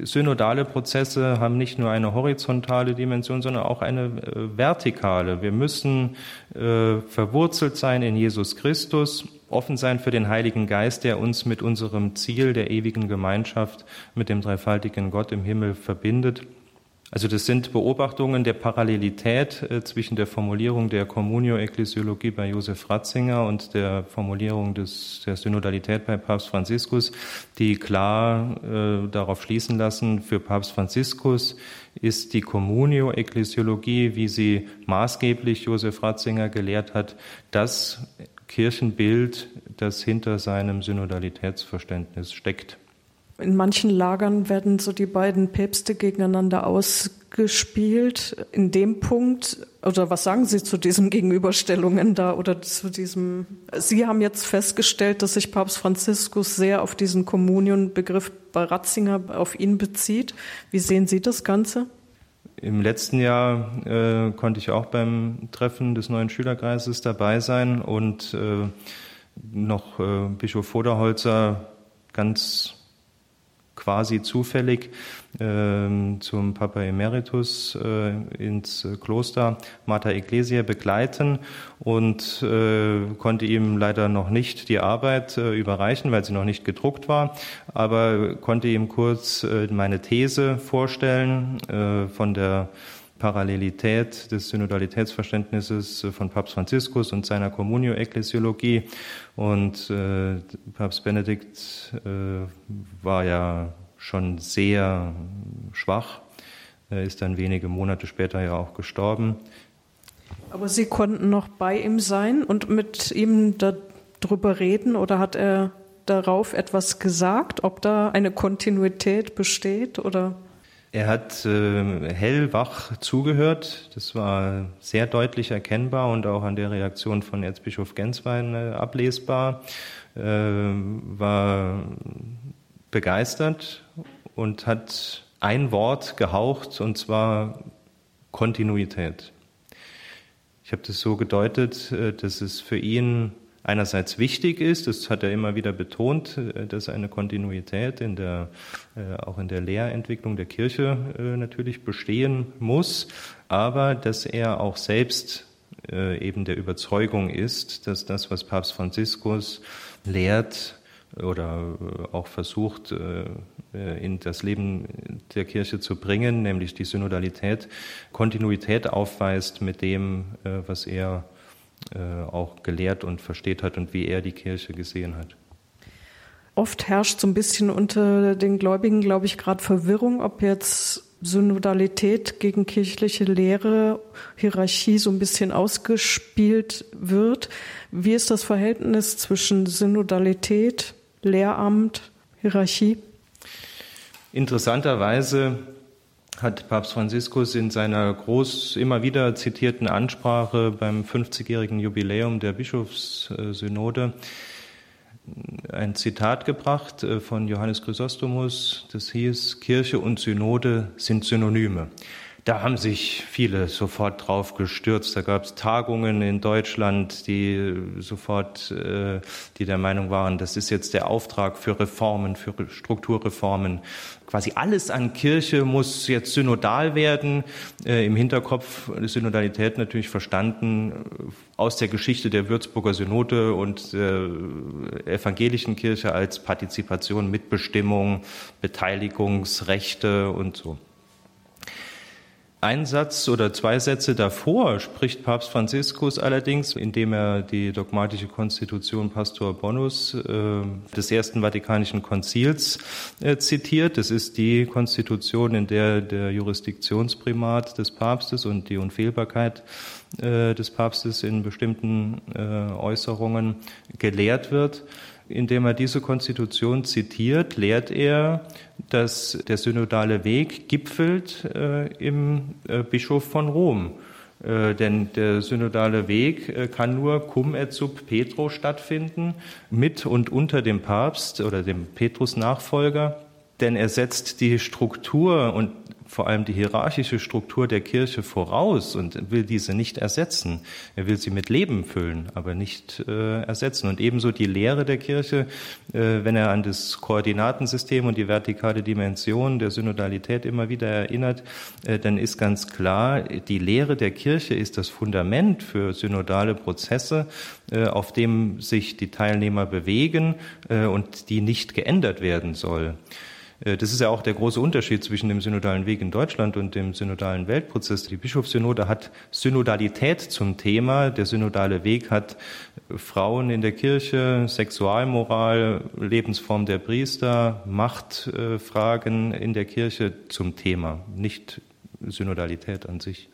synodale Prozesse haben nicht nur eine horizontale Dimension, sondern auch eine äh, vertikale. Wir müssen verwurzelt sein in Jesus Christus, offen sein für den Heiligen Geist, der uns mit unserem Ziel der ewigen Gemeinschaft mit dem dreifaltigen Gott im Himmel verbindet. Also das sind Beobachtungen der Parallelität äh, zwischen der Formulierung der Communio-Ekklesiologie bei Josef Ratzinger und der Formulierung des, der Synodalität bei Papst Franziskus, die klar äh, darauf schließen lassen, für Papst Franziskus ist die Communio-Ekklesiologie, wie sie maßgeblich Josef Ratzinger gelehrt hat, das Kirchenbild, das hinter seinem Synodalitätsverständnis steckt. In manchen Lagern werden so die beiden Päpste gegeneinander ausgespielt. In dem Punkt, oder was sagen Sie zu diesen Gegenüberstellungen da oder zu diesem? Sie haben jetzt festgestellt, dass sich Papst Franziskus sehr auf diesen Kommunionbegriff bei Ratzinger auf ihn bezieht. Wie sehen Sie das Ganze? Im letzten Jahr äh, konnte ich auch beim Treffen des neuen Schülerkreises dabei sein und äh, noch äh, Bischof Voderholzer ganz quasi zufällig äh, zum Papa Emeritus äh, ins Kloster Mater Ecclesia begleiten und äh, konnte ihm leider noch nicht die Arbeit äh, überreichen, weil sie noch nicht gedruckt war, aber konnte ihm kurz äh, meine These vorstellen äh, von der Parallelität des Synodalitätsverständnisses von Papst Franziskus und seiner Communio-Ekklesiologie. Und äh, Papst Benedikt äh, war ja schon sehr schwach, er ist dann wenige Monate später ja auch gestorben. Aber Sie konnten noch bei ihm sein und mit ihm darüber reden oder hat er darauf etwas gesagt, ob da eine Kontinuität besteht oder? Er hat äh, hellwach zugehört. Das war sehr deutlich erkennbar und auch an der Reaktion von Erzbischof Genswein äh, ablesbar. Äh, war begeistert und hat ein Wort gehaucht und zwar Kontinuität. Ich habe das so gedeutet, äh, dass es für ihn einerseits wichtig ist, das hat er immer wieder betont, äh, dass eine Kontinuität in der, äh, auch in der Lehrentwicklung der Kirche äh, natürlich bestehen muss, aber dass er auch selbst eben der Überzeugung ist, dass das, was Papst Franziskus lehrt, oder auch versucht, in das Leben der Kirche zu bringen, nämlich die Synodalität, Kontinuität aufweist mit dem, was er auch gelehrt und versteht hat und wie er die Kirche gesehen hat. Oft herrscht so ein bisschen unter den Gläubigen, glaube ich, gerade Verwirrung, ob jetzt Synodalität gegen kirchliche Lehre, Hierarchie so ein bisschen ausgespielt wird. Wie ist das Verhältnis zwischen Synodalität, Lehramt, Hierarchie? Interessanterweise hat Papst Franziskus in seiner groß immer wieder zitierten Ansprache beim 50-jährigen Jubiläum der Bischofssynode ein Zitat gebracht äh, von Johannes Chrysostomus, das hieß, Kirche und Synode sind Synonyme. Da haben sich viele sofort drauf gestürzt. Da gab es Tagungen in Deutschland, die sofort, äh, die der Meinung waren, das ist jetzt der Auftrag für Reformen, für Strukturreformen. Quasi alles an Kirche muss jetzt synodal werden. Äh, Im Hinterkopf Synodalität natürlich verstanden äh, aus der Geschichte der Würzburger Synode und der evangelischen Kirche als Partizipation, Mitbestimmung, Beteiligungsrechte und so. Ein Satz oder zwei Sätze davor spricht Papst Franziskus allerdings, indem er die dogmatische Konstitution Pastor Bonus äh, des Ersten Vatikanischen Konzils äh, zitiert. Das ist die Konstitution, in der der Jurisdiktionsprimat des Papstes und die Unfehlbarkeit äh, des Papstes in bestimmten äh, Äußerungen gelehrt wird indem er diese Konstitution zitiert, lehrt er, dass der synodale Weg gipfelt äh, im äh, Bischof von Rom. Äh, denn der synodale Weg äh, kann nur cum et sub Petro stattfinden, mit und unter dem Papst oder dem Petrus-Nachfolger, denn er setzt die Struktur und vor allem die hierarchische Struktur der Kirche voraus und will diese nicht ersetzen. Er will sie mit Leben füllen, aber nicht äh, ersetzen. Und ebenso die Lehre der Kirche, äh, wenn er an das Koordinatensystem und die vertikale Dimension der Synodalität immer wieder erinnert, äh, dann ist ganz klar, die Lehre der Kirche ist das Fundament für synodale Prozesse, äh, auf dem sich die Teilnehmer bewegen äh, und die nicht geändert werden soll. Äh, das ist ja auch der große Unterschied zwischen dem synodalen Weg in Deutschland und dem synodalen Weltprozess. Die Bischofssynode hat Synodalität zum Thema. Der synodale Weg hat Frauen in der Kirche, Sexualmoral, Lebensform der Priester, Machtfragen in der Kirche zum Thema, nicht Synodalität an sich.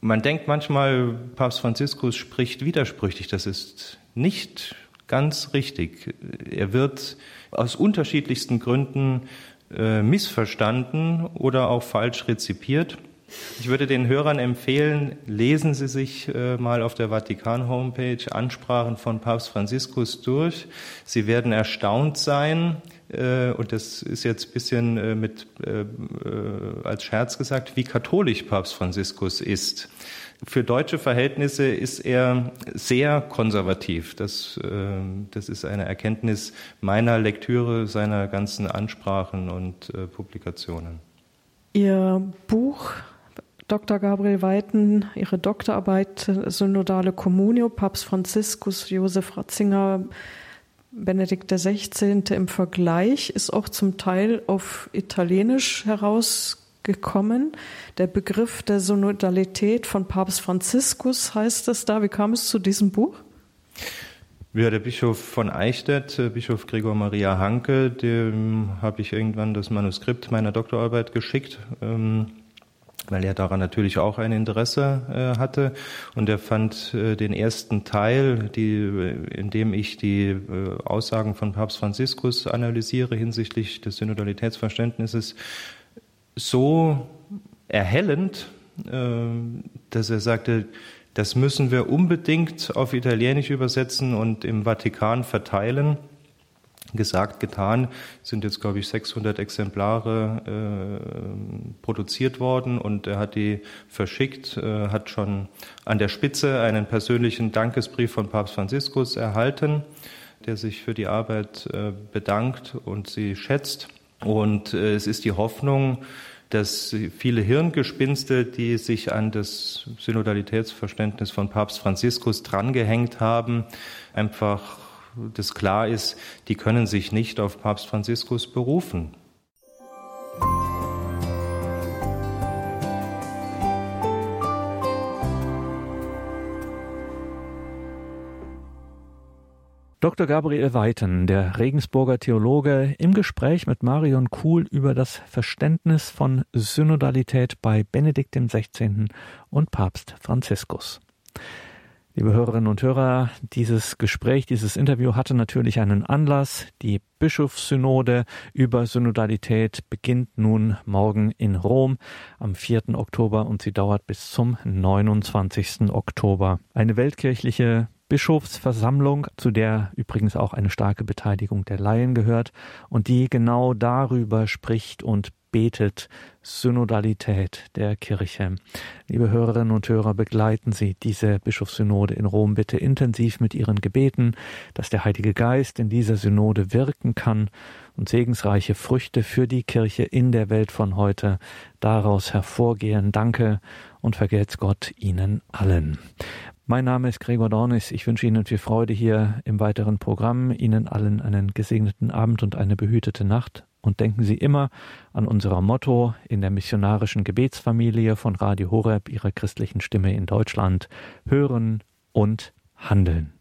Man denkt manchmal, Papst Franziskus spricht widersprüchlich. Das ist nicht ganz richtig. Er wird aus unterschiedlichsten Gründen äh, missverstanden oder auch falsch rezipiert. Ich würde den Hörern empfehlen, lesen Sie sich äh, mal auf der Vatikan-Homepage Ansprachen von Papst Franziskus durch. Sie werden erstaunt sein, äh, und das ist jetzt ein bisschen äh, mit, äh, äh, als Scherz gesagt, wie katholisch Papst Franziskus ist. Für deutsche Verhältnisse ist er sehr konservativ. Das, äh, das ist eine Erkenntnis meiner Lektüre seiner ganzen Ansprachen und äh, Publikationen. Ihr Buch Dr. Gabriel Weiten, ihre Doktorarbeit Synodale Communio, Papst Franziskus Josef Ratzinger, Benedikt XVI. im Vergleich, ist auch zum Teil auf Italienisch herausgekommen gekommen. Der Begriff der Synodalität von Papst Franziskus heißt es da. Wie kam es zu diesem Buch? Ja, der Bischof von Eichstätt, äh, Bischof Gregor Maria Hanke, dem habe ich irgendwann das Manuskript meiner Doktorarbeit geschickt, ähm, weil er daran natürlich auch ein Interesse äh, hatte. Und er fand äh, den ersten Teil, die, in dem ich die Aussagen von Papst Franziskus analysiere hinsichtlich des Synodalitätsverständnisses, so erhellend, äh, dass er sagte, das müssen wir unbedingt auf Italienisch übersetzen und im Vatikan verteilen. Gesagt, getan, sind jetzt, glaube ich, 600 Exemplare äh, produziert worden und er hat die verschickt, äh, hat schon an der Spitze einen persönlichen Dankesbrief von Papst Franziskus erhalten, der sich für die Arbeit äh, bedankt und sie schätzt. Und äh, es ist die Hoffnung, dass viele Hirngespinste, die sich an das Synodalitätsverständnis von Papst Franziskus drangehängt haben, einfach das klar ist, die können sich nicht auf Papst Franziskus berufen. Dr. Gabriel Weiten, der Regensburger Theologe, im Gespräch mit Marion Kuhl über das Verständnis von Synodalität bei Benedikt XVI. und Papst Franziskus. Liebe Hörerinnen und Hörer, dieses Gespräch, dieses Interview hatte natürlich einen Anlass. Die Bischofssynode über Synodalität beginnt nun morgen in Rom am 4. Oktober und sie dauert bis zum 29. Oktober. Eine weltkirchliche Bischofsversammlung, zu der übrigens auch eine starke Beteiligung der Laien gehört und die genau darüber spricht und betet Synodalität der Kirche. Liebe Hörerinnen und Hörer, begleiten Sie diese Bischofssynode in Rom bitte intensiv mit Ihren Gebeten, dass der Heilige Geist in dieser Synode wirken kann und segensreiche Früchte für die Kirche in der Welt von heute daraus hervorgehen. Danke und vergelt's Gott Ihnen allen. Mein Name ist Gregor Dornis. Ich wünsche Ihnen viel Freude hier im weiteren Programm. Ihnen allen einen gesegneten Abend und eine behütete Nacht. Und denken Sie immer an unser Motto in der missionarischen Gebetsfamilie von Radio Horeb, Ihrer christlichen Stimme in Deutschland. Hören und handeln.